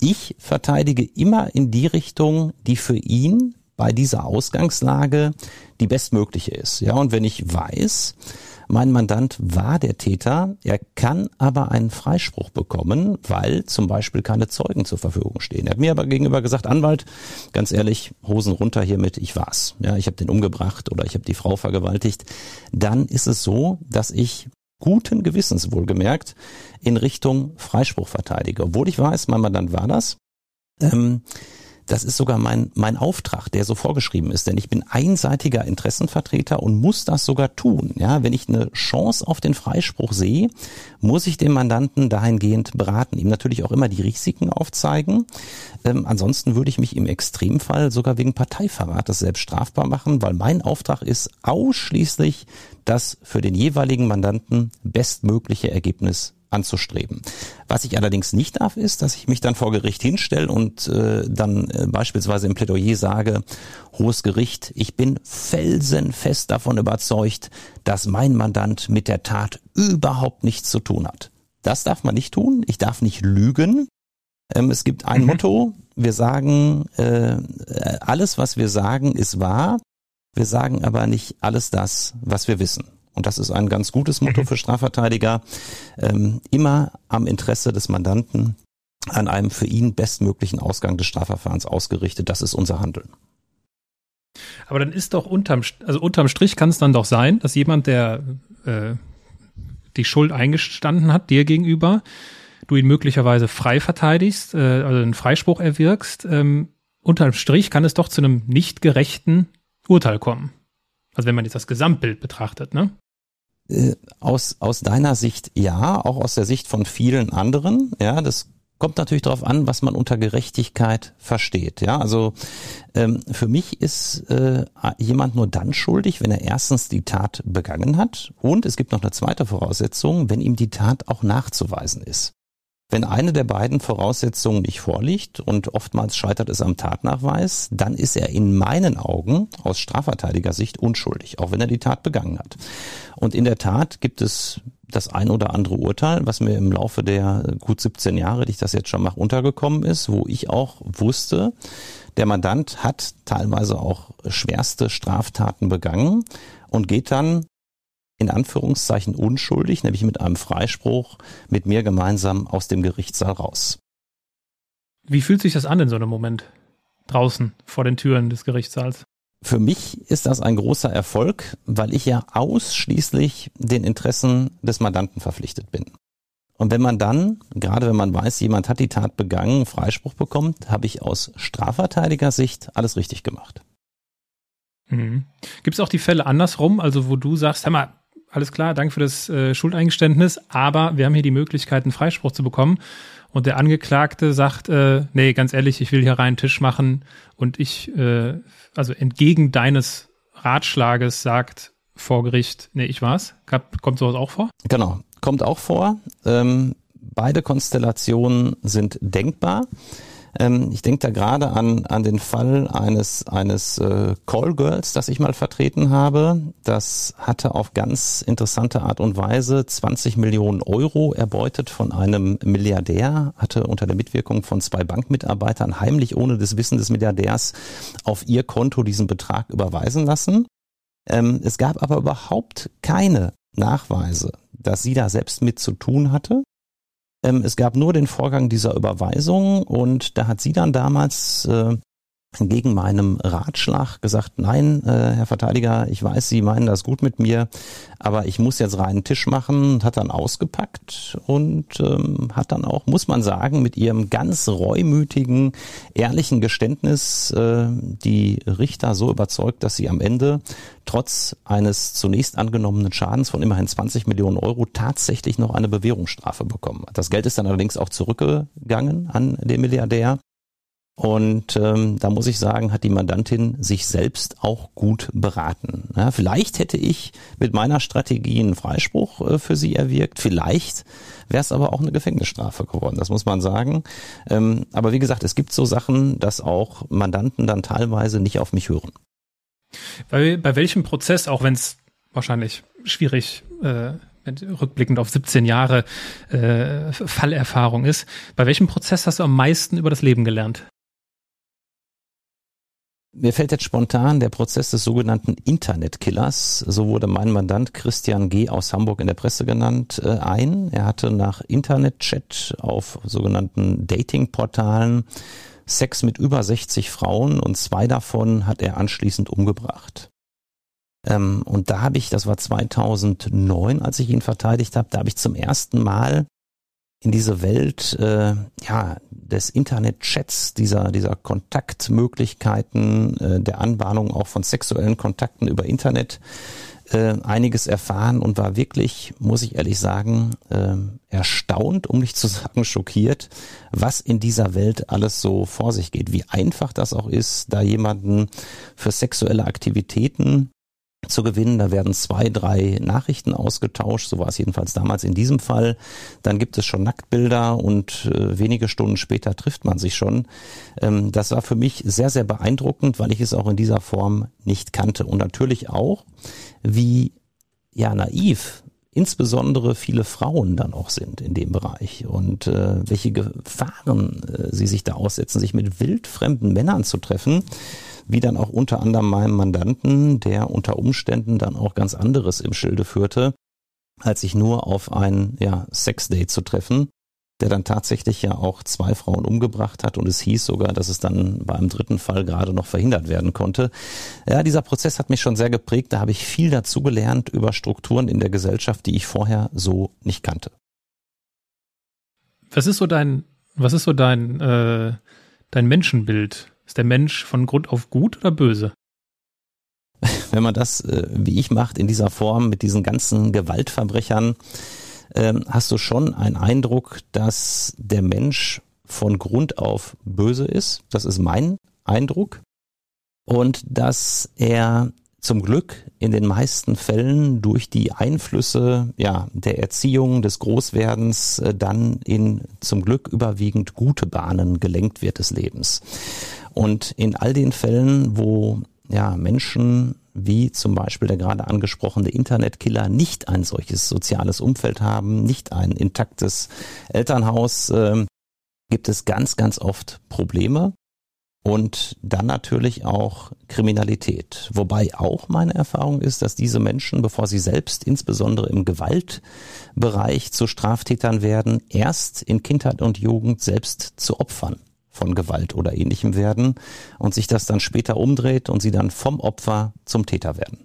ich verteidige immer in die Richtung, die für ihn bei dieser Ausgangslage die bestmögliche ist. Ja, und wenn ich weiß, mein Mandant war der Täter, er kann aber einen Freispruch bekommen, weil zum Beispiel keine Zeugen zur Verfügung stehen. Er hat mir aber gegenüber gesagt, Anwalt, ganz ehrlich, Hosen runter hiermit, ich war's. Ja, ich habe den umgebracht oder ich habe die Frau vergewaltigt. Dann ist es so, dass ich guten Gewissens wohlgemerkt in Richtung Freispruch verteidige. Obwohl ich weiß, mein Mandant war das. Ähm, das ist sogar mein, mein Auftrag, der so vorgeschrieben ist, denn ich bin einseitiger Interessenvertreter und muss das sogar tun. Ja, wenn ich eine Chance auf den Freispruch sehe, muss ich den Mandanten dahingehend beraten, ihm natürlich auch immer die Risiken aufzeigen. Ähm, ansonsten würde ich mich im Extremfall sogar wegen Parteiverrates selbst strafbar machen, weil mein Auftrag ist ausschließlich das für den jeweiligen Mandanten bestmögliche Ergebnis anzustreben. Was ich allerdings nicht darf, ist, dass ich mich dann vor Gericht hinstelle und äh, dann äh, beispielsweise im Plädoyer sage, hohes Gericht, ich bin felsenfest davon überzeugt, dass mein Mandant mit der Tat überhaupt nichts zu tun hat. Das darf man nicht tun. Ich darf nicht lügen. Ähm, es gibt ein mhm. Motto. Wir sagen, äh, alles, was wir sagen, ist wahr. Wir sagen aber nicht alles das, was wir wissen. Und das ist ein ganz gutes Motto mhm. für Strafverteidiger, ähm, immer am Interesse des Mandanten an einem für ihn bestmöglichen Ausgang des Strafverfahrens ausgerichtet. Das ist unser Handeln. Aber dann ist doch unterm, also unterm Strich kann es dann doch sein, dass jemand, der äh, die Schuld eingestanden hat, dir gegenüber, du ihn möglicherweise frei verteidigst, äh, also einen Freispruch erwirkst, ähm, unterm Strich kann es doch zu einem nicht gerechten Urteil kommen. Also wenn man jetzt das Gesamtbild betrachtet, ne? Äh, aus, aus deiner Sicht ja, auch aus der Sicht von vielen anderen. Ja, das kommt natürlich darauf an, was man unter Gerechtigkeit versteht. Ja, also ähm, für mich ist äh, jemand nur dann schuldig, wenn er erstens die Tat begangen hat und es gibt noch eine zweite Voraussetzung, wenn ihm die Tat auch nachzuweisen ist. Wenn eine der beiden Voraussetzungen nicht vorliegt und oftmals scheitert es am Tatnachweis, dann ist er in meinen Augen aus Strafverteidigersicht unschuldig, auch wenn er die Tat begangen hat. Und in der Tat gibt es das ein oder andere Urteil, was mir im Laufe der gut 17 Jahre, die ich das jetzt schon mache, untergekommen ist, wo ich auch wusste, der Mandant hat teilweise auch schwerste Straftaten begangen und geht dann in Anführungszeichen unschuldig, nämlich mit einem Freispruch, mit mir gemeinsam aus dem Gerichtssaal raus. Wie fühlt sich das an in so einem Moment? Draußen vor den Türen des Gerichtssaals? Für mich ist das ein großer Erfolg, weil ich ja ausschließlich den Interessen des Mandanten verpflichtet bin. Und wenn man dann, gerade wenn man weiß, jemand hat die Tat begangen, Freispruch bekommt, habe ich aus Strafverteidigersicht alles richtig gemacht. Mhm. Gibt es auch die Fälle andersrum, also wo du sagst, hör mal, alles klar, danke für das äh, Schuldeingeständnis, aber wir haben hier die Möglichkeit, einen Freispruch zu bekommen. Und der Angeklagte sagt, äh, nee, ganz ehrlich, ich will hier rein Tisch machen und ich, äh, also entgegen deines Ratschlages sagt vor Gericht, nee, ich war's. Kommt sowas auch vor? Genau, kommt auch vor. Ähm, beide Konstellationen sind denkbar. Ähm, ich denke da gerade an, an den Fall eines, eines äh, Callgirls, das ich mal vertreten habe. Das hatte auf ganz interessante Art und Weise 20 Millionen Euro erbeutet von einem Milliardär, hatte unter der Mitwirkung von zwei Bankmitarbeitern heimlich ohne das Wissen des Milliardärs auf ihr Konto diesen Betrag überweisen lassen. Ähm, es gab aber überhaupt keine Nachweise, dass sie da selbst mit zu tun hatte. Ähm, es gab nur den Vorgang dieser Überweisung und da hat sie dann damals äh, gegen meinem Ratschlag gesagt, nein, äh, Herr Verteidiger, ich weiß, Sie meinen das gut mit mir, aber ich muss jetzt reinen Tisch machen und hat dann ausgepackt und ähm, hat dann auch, muss man sagen, mit ihrem ganz reumütigen, ehrlichen Geständnis äh, die Richter so überzeugt, dass sie am Ende trotz eines zunächst angenommenen Schadens von immerhin 20 Millionen Euro tatsächlich noch eine Bewährungsstrafe bekommen. Das Geld ist dann allerdings auch zurückgegangen an den Milliardär. Und ähm, da muss ich sagen, hat die Mandantin sich selbst auch gut beraten. Ja, vielleicht hätte ich mit meiner Strategie einen Freispruch äh, für sie erwirkt. Vielleicht wäre es aber auch eine Gefängnisstrafe geworden. Das muss man sagen. Ähm, aber wie gesagt, es gibt so Sachen, dass auch Mandanten dann teilweise nicht auf mich hören. Bei, bei welchem Prozess, auch wenn es wahrscheinlich schwierig äh, rückblickend auf 17 Jahre äh, Fallerfahrung ist, bei welchem Prozess hast du am meisten über das Leben gelernt? Mir fällt jetzt spontan der Prozess des sogenannten Internetkillers, so wurde mein Mandant Christian G. aus Hamburg in der Presse genannt, äh, ein. Er hatte nach Internetchat auf sogenannten Datingportalen Sex mit über 60 Frauen und zwei davon hat er anschließend umgebracht. Ähm, und da habe ich, das war 2009, als ich ihn verteidigt habe, da habe ich zum ersten Mal in diese Welt äh, ja des Internetchats, dieser dieser Kontaktmöglichkeiten, äh, der Anbahnung auch von sexuellen Kontakten über Internet äh, einiges erfahren und war wirklich, muss ich ehrlich sagen, äh, erstaunt, um nicht zu sagen schockiert, was in dieser Welt alles so vor sich geht, wie einfach das auch ist, da jemanden für sexuelle Aktivitäten zu gewinnen. Da werden zwei, drei Nachrichten ausgetauscht. So war es jedenfalls damals in diesem Fall. Dann gibt es schon Nacktbilder und äh, wenige Stunden später trifft man sich schon. Ähm, das war für mich sehr, sehr beeindruckend, weil ich es auch in dieser Form nicht kannte. Und natürlich auch, wie ja naiv insbesondere viele Frauen dann auch sind in dem Bereich und äh, welche Gefahren äh, sie sich da aussetzen, sich mit wildfremden Männern zu treffen wie dann auch unter anderem meinem Mandanten, der unter Umständen dann auch ganz anderes im Schilde führte, als sich nur auf ein ja, Sexdate zu treffen, der dann tatsächlich ja auch zwei Frauen umgebracht hat und es hieß sogar, dass es dann bei einem dritten Fall gerade noch verhindert werden konnte. Ja, dieser Prozess hat mich schon sehr geprägt. Da habe ich viel dazu gelernt über Strukturen in der Gesellschaft, die ich vorher so nicht kannte. Was ist so dein, was ist so dein, äh, dein Menschenbild? Ist der Mensch von Grund auf gut oder böse? (laughs) Wenn man das, äh, wie ich macht, in dieser Form mit diesen ganzen Gewaltverbrechern, äh, hast du schon einen Eindruck, dass der Mensch von Grund auf böse ist. Das ist mein Eindruck. Und dass er zum Glück in den meisten Fällen durch die Einflüsse ja, der Erziehung, des Großwerdens äh, dann in zum Glück überwiegend gute Bahnen gelenkt wird des Lebens. Und in all den Fällen, wo ja, Menschen wie zum Beispiel der gerade angesprochene Internetkiller nicht ein solches soziales Umfeld haben, nicht ein intaktes Elternhaus, äh, gibt es ganz, ganz oft Probleme und dann natürlich auch Kriminalität. Wobei auch meine Erfahrung ist, dass diese Menschen, bevor sie selbst insbesondere im Gewaltbereich zu Straftätern werden, erst in Kindheit und Jugend selbst zu Opfern von Gewalt oder ähnlichem werden und sich das dann später umdreht und sie dann vom Opfer zum Täter werden.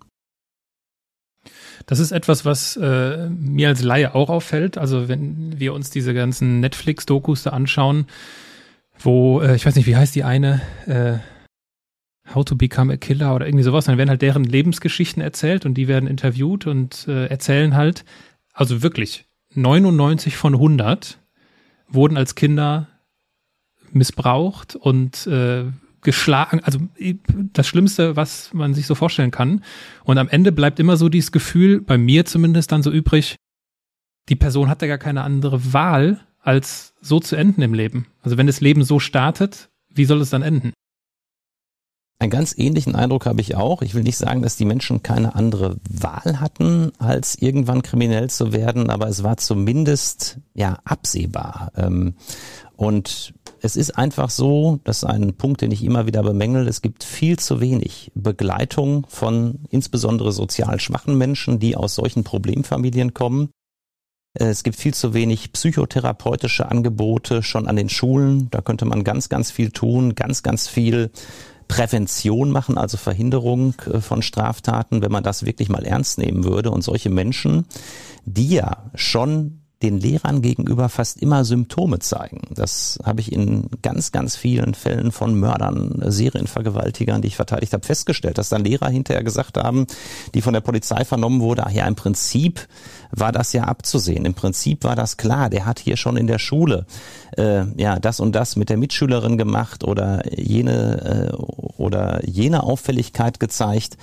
Das ist etwas, was äh, mir als Laie auch auffällt. Also wenn wir uns diese ganzen Netflix-Dokus da anschauen, wo, äh, ich weiß nicht, wie heißt die eine, äh, How to Become a Killer oder irgendwie sowas, dann werden halt deren Lebensgeschichten erzählt und die werden interviewt und äh, erzählen halt, also wirklich, 99 von 100 wurden als Kinder missbraucht und äh, geschlagen, also das Schlimmste, was man sich so vorstellen kann. Und am Ende bleibt immer so dieses Gefühl, bei mir zumindest dann so übrig, die Person hatte gar keine andere Wahl, als so zu enden im Leben. Also wenn das Leben so startet, wie soll es dann enden? Einen ganz ähnlichen Eindruck habe ich auch. Ich will nicht sagen, dass die Menschen keine andere Wahl hatten, als irgendwann kriminell zu werden, aber es war zumindest ja absehbar. Ähm, und es ist einfach so, das ist ein Punkt, den ich immer wieder bemängel, es gibt viel zu wenig Begleitung von insbesondere sozial schwachen Menschen, die aus solchen Problemfamilien kommen. Es gibt viel zu wenig psychotherapeutische Angebote schon an den Schulen. Da könnte man ganz, ganz viel tun, ganz, ganz viel Prävention machen, also Verhinderung äh, von Straftaten, wenn man das wirklich mal ernst nehmen würde. Und solche Menschen, die ja schon den Lehrern gegenüber fast immer Symptome zeigen. Das habe ich in ganz, ganz vielen Fällen von Mördern, Serienvergewaltigern, die ich verteidigt habe, festgestellt, dass dann Lehrer hinterher gesagt haben, die von der Polizei vernommen wurde, ach ja, im Prinzip war das ja abzusehen. Im Prinzip war das klar. Der hat hier schon in der Schule äh, ja das und das mit der Mitschülerin gemacht oder jene äh, oder jene Auffälligkeit gezeigt.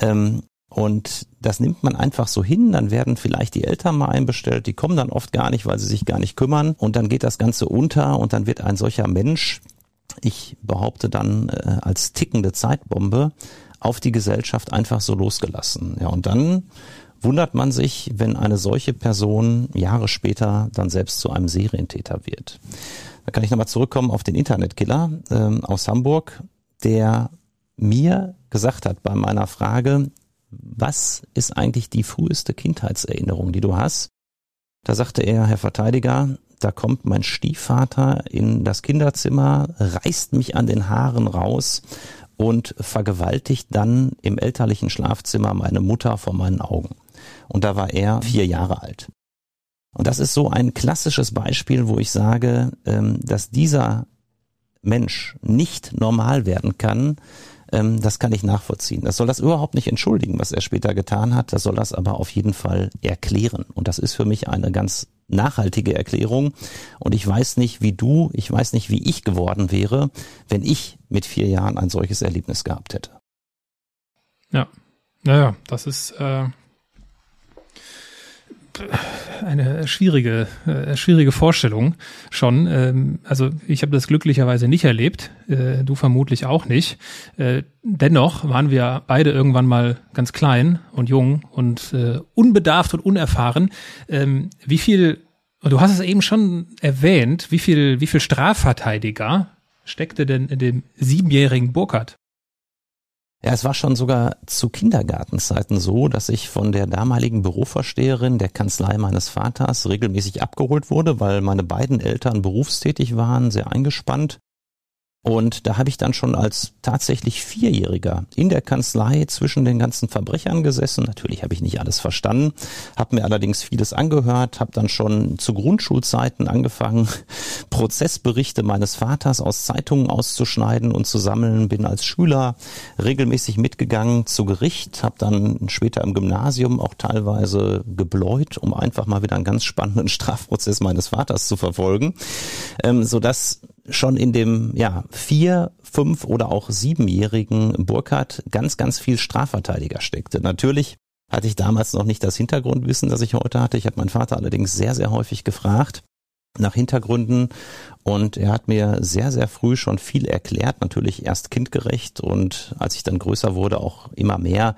Ähm, und das nimmt man einfach so hin, dann werden vielleicht die Eltern mal einbestellt, die kommen dann oft gar nicht, weil sie sich gar nicht kümmern und dann geht das Ganze unter und dann wird ein solcher Mensch, ich behaupte dann äh, als tickende Zeitbombe, auf die Gesellschaft einfach so losgelassen. Ja, und dann wundert man sich, wenn eine solche Person Jahre später dann selbst zu einem Serientäter wird. Da kann ich nochmal zurückkommen auf den Internetkiller ähm, aus Hamburg, der mir gesagt hat bei meiner Frage, was ist eigentlich die früheste Kindheitserinnerung, die du hast? Da sagte er, Herr Verteidiger, da kommt mein Stiefvater in das Kinderzimmer, reißt mich an den Haaren raus und vergewaltigt dann im elterlichen Schlafzimmer meine Mutter vor meinen Augen. Und da war er vier Jahre alt. Und das ist so ein klassisches Beispiel, wo ich sage, ähm, dass dieser Mensch nicht normal werden kann, ähm, das kann ich nachvollziehen. Das soll das überhaupt nicht entschuldigen, was er später getan hat. Das soll das aber auf jeden Fall erklären. Und das ist für mich eine ganz nachhaltige Erklärung. Und ich weiß nicht, wie du, ich weiß nicht, wie ich geworden wäre, wenn ich mit vier Jahren ein solches Erlebnis gehabt hätte. Ja, naja, das ist äh, eine schwierige, äh, schwierige Vorstellung schon. Ähm, also ich habe das glücklicherweise nicht erlebt, äh, du vermutlich auch nicht. Äh, dennoch waren wir beide irgendwann mal ganz klein und jung und äh, unbedarft und unerfahren. Ähm, wie viel, du hast es eben schon erwähnt, wie viel, wie viel Strafverteidiger steckte denn in dem siebenjährigen Burkhardt? Ja, es war schon sogar zu Kindergartenzeiten so, dass ich von der damaligen Bürovorsteherin der Kanzlei meines Vaters regelmäßig abgeholt wurde, weil meine beiden Eltern berufstätig waren, sehr eingespannt und da habe ich dann schon als tatsächlich Vierjähriger in der Kanzlei zwischen den ganzen Verbrechern gesessen. Natürlich habe ich nicht alles verstanden, habe mir allerdings vieles angehört, habe dann schon zu Grundschulzeiten angefangen, (laughs) Prozessberichte meines Vaters aus Zeitungen auszuschneiden und zu sammeln. Bin als Schüler regelmäßig mitgegangen zu Gericht, habe dann später im Gymnasium auch teilweise gebläut, um einfach mal wieder einen ganz spannenden (laughs) Strafprozess meines Vaters zu verfolgen, ähm, sodass schon in dem ja vier, fünf oder auch siebenjährigen Burkhardt ganz, ganz viel Strafverteidiger steckte. Natürlich hatte ich damals noch nicht das Hintergrundwissen, das ich heute hatte. Ich habe meinen Vater allerdings sehr, sehr häufig gefragt nach Hintergründen und er hat mir sehr, sehr früh schon viel erklärt, natürlich erst kindgerecht und als ich dann größer wurde auch immer mehr.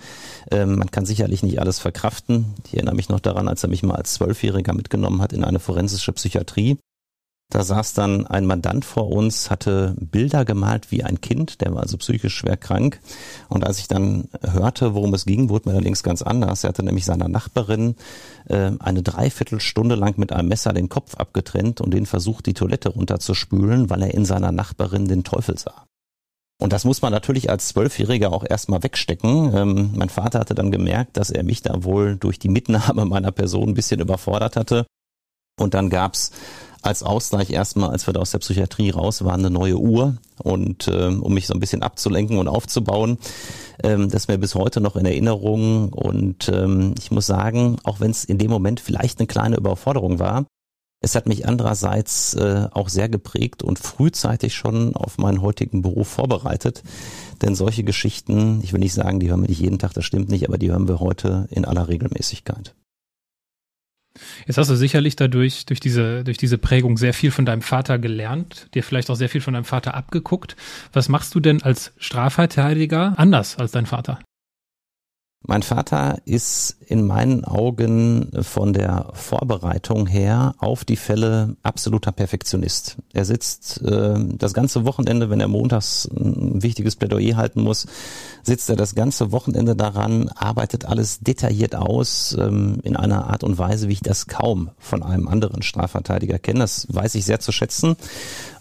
Ähm, man kann sicherlich nicht alles verkraften. Ich erinnere mich noch daran, als er mich mal als Zwölfjähriger mitgenommen hat in eine forensische Psychiatrie da saß dann ein Mandant vor uns, hatte Bilder gemalt wie ein Kind, der war also psychisch schwer krank. Und als ich dann hörte, worum es ging, wurde mir allerdings ganz anders. Er hatte nämlich seiner Nachbarin äh, eine Dreiviertelstunde lang mit einem Messer den Kopf abgetrennt und den versucht, die Toilette runterzuspülen, weil er in seiner Nachbarin den Teufel sah. Und das muss man natürlich als Zwölfjähriger auch erstmal wegstecken. Ähm, mein Vater hatte dann gemerkt, dass er mich da wohl durch die Mitnahme meiner Person ein bisschen überfordert hatte. Und dann gab's als Ausgleich erstmal, als wir da aus der Psychiatrie raus waren, eine neue Uhr und äh, um mich so ein bisschen abzulenken und aufzubauen. Ähm, das ist mir bis heute noch in Erinnerung und ähm, ich muss sagen, auch wenn es in dem Moment vielleicht eine kleine Überforderung war, es hat mich andererseits äh, auch sehr geprägt und frühzeitig schon auf meinen heutigen Beruf vorbereitet. Denn solche Geschichten, ich will nicht sagen, die hören wir nicht jeden Tag, das stimmt nicht, aber die hören wir heute in aller Regelmäßigkeit. Jetzt hast du sicherlich dadurch, durch diese, durch diese Prägung sehr viel von deinem Vater gelernt, dir vielleicht auch sehr viel von deinem Vater abgeguckt. Was machst du denn als Strafverteidiger anders als dein Vater? Mein Vater ist in meinen Augen von der Vorbereitung her auf die Fälle absoluter Perfektionist. Er sitzt äh, das ganze Wochenende, wenn er montags ein wichtiges Plädoyer halten muss, sitzt er das ganze Wochenende daran, arbeitet alles detailliert aus ähm, in einer Art und Weise, wie ich das kaum von einem anderen Strafverteidiger kenne. Das weiß ich sehr zu schätzen.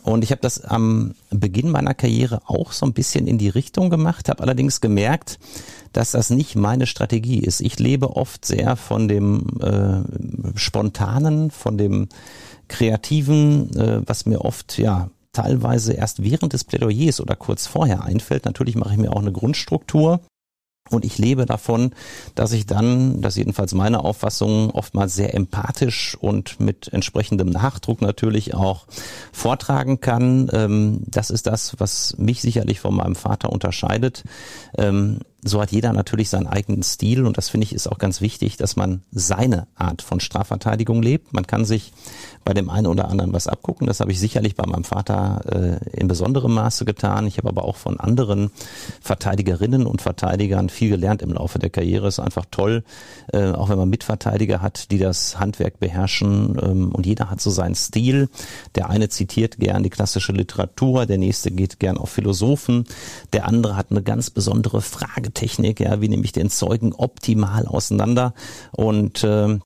Und ich habe das am Beginn meiner Karriere auch so ein bisschen in die Richtung gemacht, habe allerdings gemerkt, dass das nicht meine Strategie ist. Ich lebe oft sehr von dem äh, Spontanen, von dem Kreativen, äh, was mir oft ja teilweise erst während des Plädoyers oder kurz vorher einfällt. Natürlich mache ich mir auch eine Grundstruktur und ich lebe davon, dass ich dann, das jedenfalls meine Auffassung, oftmals sehr empathisch und mit entsprechendem Nachdruck natürlich auch vortragen kann. Ähm, das ist das, was mich sicherlich von meinem Vater unterscheidet. So hat jeder natürlich seinen eigenen Stil und das finde ich ist auch ganz wichtig, dass man seine Art von Strafverteidigung lebt. Man kann sich bei dem einen oder anderen was abgucken. Das habe ich sicherlich bei meinem Vater äh, in besonderem Maße getan. Ich habe aber auch von anderen Verteidigerinnen und Verteidigern viel gelernt im Laufe der Karriere. Ist einfach toll, äh, auch wenn man Mitverteidiger hat, die das Handwerk beherrschen ähm, und jeder hat so seinen Stil. Der eine zitiert gern die klassische Literatur, der nächste geht gern auf Philosophen, der andere hat eine ganz besondere Fragetechnik, ja, wie nehme ich den Zeugen optimal auseinander und äh,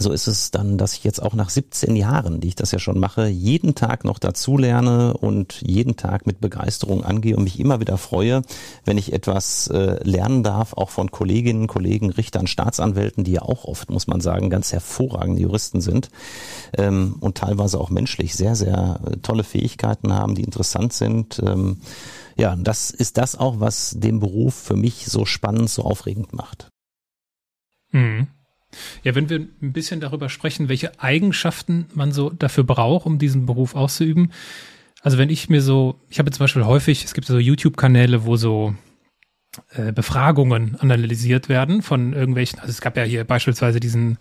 so ist es dann, dass ich jetzt auch nach 17 Jahren, die ich das ja schon mache, jeden Tag noch dazulerne und jeden Tag mit Begeisterung angehe und mich immer wieder freue, wenn ich etwas äh, lernen darf, auch von Kolleginnen, Kollegen, Richtern, Staatsanwälten, die ja auch oft, muss man sagen, ganz hervorragende Juristen sind ähm, und teilweise auch menschlich sehr, sehr äh, tolle Fähigkeiten haben, die interessant sind. Ja, das ist das auch, was den Beruf für mich so spannend, so aufregend macht. Mhm. Ja, wenn wir ein bisschen darüber sprechen, welche Eigenschaften man so dafür braucht, um diesen Beruf auszuüben. Also wenn ich mir so, ich habe zum Beispiel häufig, es gibt so YouTube-Kanäle, wo so äh, Befragungen analysiert werden von irgendwelchen, also es gab ja hier beispielsweise diesen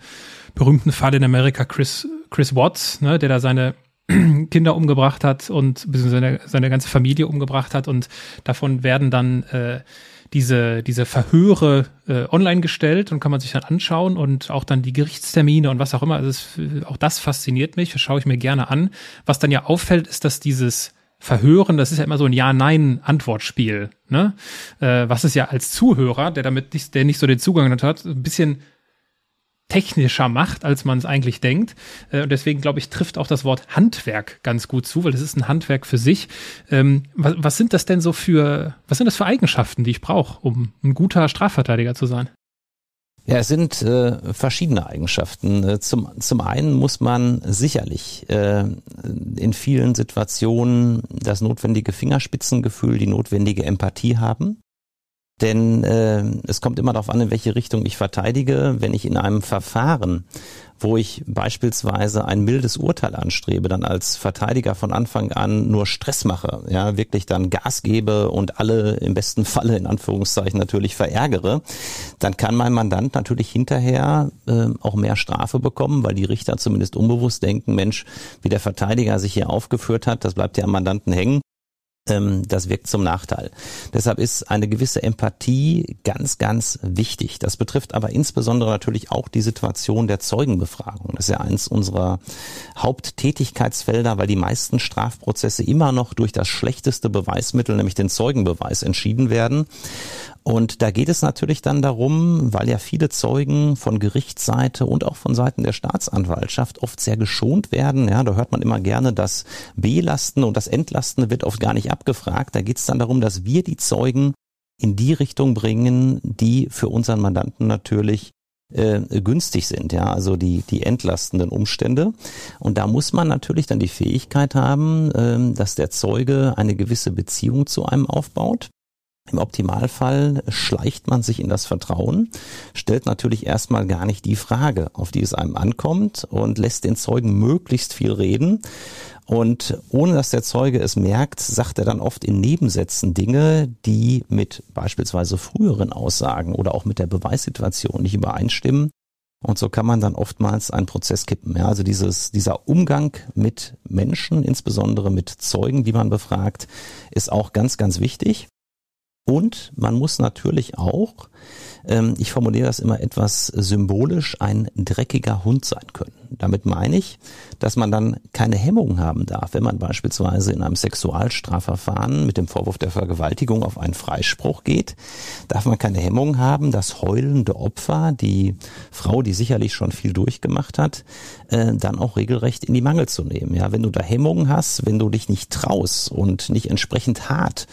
berühmten Fall in Amerika, Chris, Chris Watts, ne, der da seine (clears throat) Kinder umgebracht hat und seine, seine ganze Familie umgebracht hat und davon werden dann äh, diese, diese Verhöre äh, online gestellt und kann man sich dann anschauen und auch dann die Gerichtstermine und was auch immer. Also es, auch das fasziniert mich, das schaue ich mir gerne an. Was dann ja auffällt, ist, dass dieses Verhören, das ist ja immer so ein Ja-Nein-Antwortspiel, ne? Äh, was es ja als Zuhörer, der damit nicht, der nicht so den Zugang hat, ein bisschen technischer macht, als man es eigentlich denkt. Äh, und deswegen, glaube ich, trifft auch das Wort Handwerk ganz gut zu, weil es ist ein Handwerk für sich. Ähm, was, was sind das denn so für, was sind das für Eigenschaften, die ich brauche, um ein guter Strafverteidiger zu sein? Ja, es sind äh, verschiedene Eigenschaften. Äh, zum, zum einen muss man sicherlich äh, in vielen Situationen das notwendige Fingerspitzengefühl, die notwendige Empathie haben. Denn äh, es kommt immer darauf an, in welche Richtung ich verteidige. Wenn ich in einem Verfahren, wo ich beispielsweise ein mildes Urteil anstrebe, dann als Verteidiger von Anfang an nur Stress mache, ja, wirklich dann Gas gebe und alle im besten Falle in Anführungszeichen natürlich verärgere, dann kann mein Mandant natürlich hinterher äh, auch mehr Strafe bekommen, weil die Richter zumindest unbewusst denken, Mensch, wie der Verteidiger sich hier aufgeführt hat, das bleibt ja am Mandanten hängen das wirkt zum Nachteil. Deshalb ist eine gewisse Empathie ganz, ganz wichtig. Das betrifft aber insbesondere natürlich auch die Situation der Zeugenbefragung. Das ist ja eins unserer Haupttätigkeitsfelder, weil die meisten Strafprozesse immer noch durch das schlechteste Beweismittel, nämlich den Zeugenbeweis, entschieden werden. Und da geht es natürlich dann darum, weil ja viele Zeugen von Gerichtsseite und auch von Seiten der Staatsanwaltschaft oft sehr geschont werden. Ja, da hört man immer gerne, das Belasten und das Entlastende wird oft gar nicht abgefragt. Da geht es dann darum, dass wir die Zeugen in die Richtung bringen, die für unseren Mandanten natürlich äh, günstig sind, ja, also die, die entlastenden Umstände. Und da muss man natürlich dann die Fähigkeit haben, äh, dass der Zeuge eine gewisse Beziehung zu einem aufbaut im Optimalfall schleicht man sich in das Vertrauen, stellt natürlich erstmal gar nicht die Frage, auf die es einem ankommt und lässt den Zeugen möglichst viel reden. Und ohne dass der Zeuge es merkt, sagt er dann oft in Nebensätzen Dinge, die mit beispielsweise früheren Aussagen oder auch mit der Beweissituation nicht übereinstimmen. Und so kann man dann oftmals einen Prozess kippen. Ja, also dieses, dieser Umgang mit Menschen, insbesondere mit Zeugen, die man befragt, ist auch ganz, ganz wichtig. Und man muss natürlich auch, ähm, ich formuliere das immer etwas symbolisch, ein dreckiger Hund sein können. Damit meine ich, dass man dann keine Hemmungen haben darf, wenn man beispielsweise in einem Sexualstrafverfahren mit dem Vorwurf der Vergewaltigung auf einen Freispruch geht, darf man keine Hemmungen haben, das heulende Opfer, die Frau, die sicherlich schon viel durchgemacht hat, äh, dann auch regelrecht in die Mangel zu nehmen. Ja, wenn du da Hemmungen hast, wenn du dich nicht traust und nicht entsprechend hart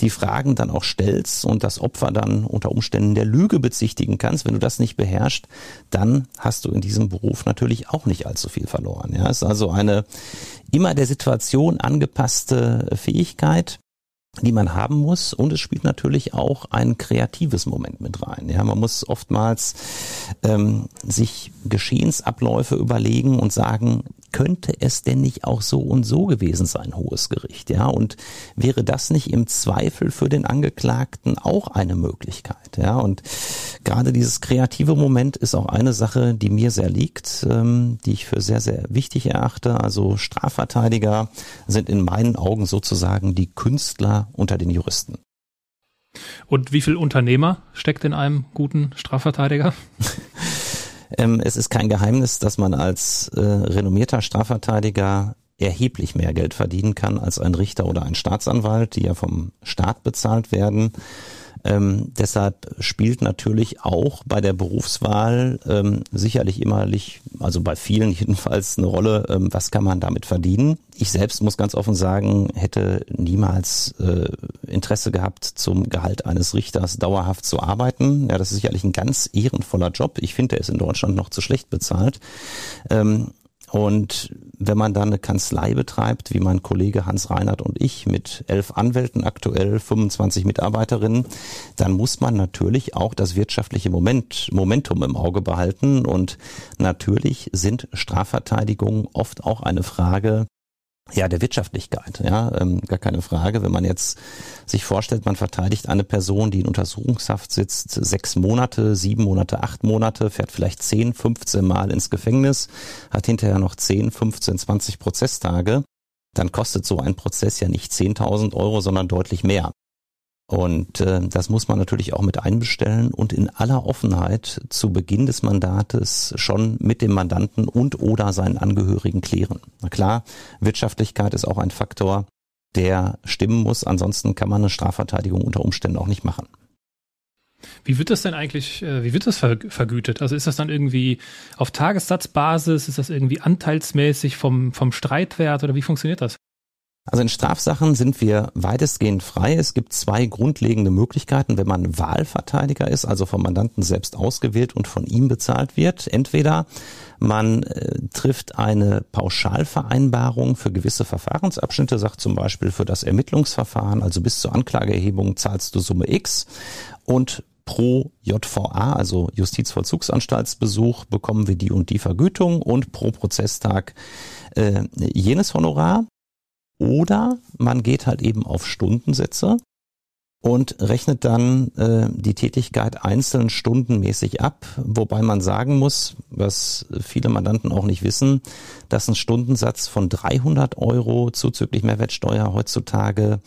die Fragen dann auch stellst und das Opfer dann unter Umständen der Lüge bezichtigen kannst, wenn du das nicht beherrschst, dann hast du in diesem Beruf natürlich auch nicht allzu viel verloren. Ja, es ist also eine immer der Situation angepasste Fähigkeit die man haben muss und es spielt natürlich auch ein kreatives Moment mit rein. Ja, man muss oftmals ähm, sich Geschehensabläufe überlegen und sagen, könnte es denn nicht auch so und so gewesen sein, hohes Gericht, ja? Und wäre das nicht im Zweifel für den Angeklagten auch eine Möglichkeit, ja? Und gerade dieses kreative Moment ist auch eine Sache, die mir sehr liegt, ähm, die ich für sehr, sehr wichtig erachte. Also Strafverteidiger sind in meinen Augen sozusagen die Künstler unter den Juristen. Und wie viel Unternehmer steckt in einem guten Strafverteidiger? (laughs) Ähm, es ist kein Geheimnis, dass man als äh, renommierter Strafverteidiger erheblich mehr Geld verdienen kann als ein Richter oder ein Staatsanwalt, die ja vom Staat bezahlt werden. Ähm, deshalb spielt natürlich auch bei der Berufswahl ähm, sicherlich immerlich, also bei vielen (laughs) jedenfalls, eine Rolle, ähm, was kann man damit verdienen. Ich selbst muss ganz offen sagen, hätte niemals äh, Interesse gehabt, zum Gehalt eines Richters dauerhaft zu arbeiten. Ja, das ist sicherlich ein ganz ehrenvoller Job. Ich finde, er ist in Deutschland noch zu schlecht bezahlt. Ähm, und wenn man dann eine Kanzlei betreibt, wie mein Kollege Hans Reinhardt und ich mit elf Anwälten aktuell, 25 Mitarbeiterinnen, dann muss man natürlich auch das wirtschaftliche Moment, Momentum im Auge behalten. Und natürlich sind Strafverteidigungen oft auch eine Frage ja, der Wirtschaftlichkeit, ja, ähm, gar keine Frage. Wenn man jetzt sich vorstellt, man verteidigt eine Person, die in Untersuchungshaft sitzt, sechs Monate, sieben Monate, acht Monate, fährt vielleicht zehn, 15 Mal ins Gefängnis, hat hinterher noch 10, 15, 20 Prozesstage, dann kostet so ein Prozess ja nicht 10.000 Euro, sondern deutlich mehr. Und äh, das muss man natürlich auch mit einbestellen und in aller Offenheit zu Beginn des Mandates schon mit dem Mandanten und oder seinen Angehörigen klären. Na klar, Wirtschaftlichkeit ist auch ein Faktor, der stimmen muss. Ansonsten kann man eine Strafverteidigung unter Umständen auch nicht machen. Wie wird das denn eigentlich, äh, wie wird das vergütet? Also ist das dann irgendwie auf Tagessatzbasis? Ist das irgendwie anteilsmäßig vom, vom Streitwert oder wie funktioniert das? Also in Strafsachen sind wir weitestgehend frei. Es gibt zwei grundlegende Möglichkeiten, wenn man Wahlverteidiger ist, also vom Mandanten selbst ausgewählt und von ihm bezahlt wird. Entweder man äh, trifft eine Pauschalvereinbarung für gewisse Verfahrensabschnitte, sagt zum Beispiel für das Ermittlungsverfahren, also bis zur Anklageerhebung zahlst du Summe X und pro JVA, also Justizvollzugsanstaltsbesuch, bekommen wir die und die Vergütung und pro Prozesstag äh, jenes Honorar. Oder man geht halt eben auf Stundensätze und rechnet dann äh, die Tätigkeit einzeln stundenmäßig ab, wobei man sagen muss, was viele Mandanten auch nicht wissen, dass ein Stundensatz von 300 Euro zuzüglich Mehrwertsteuer heutzutage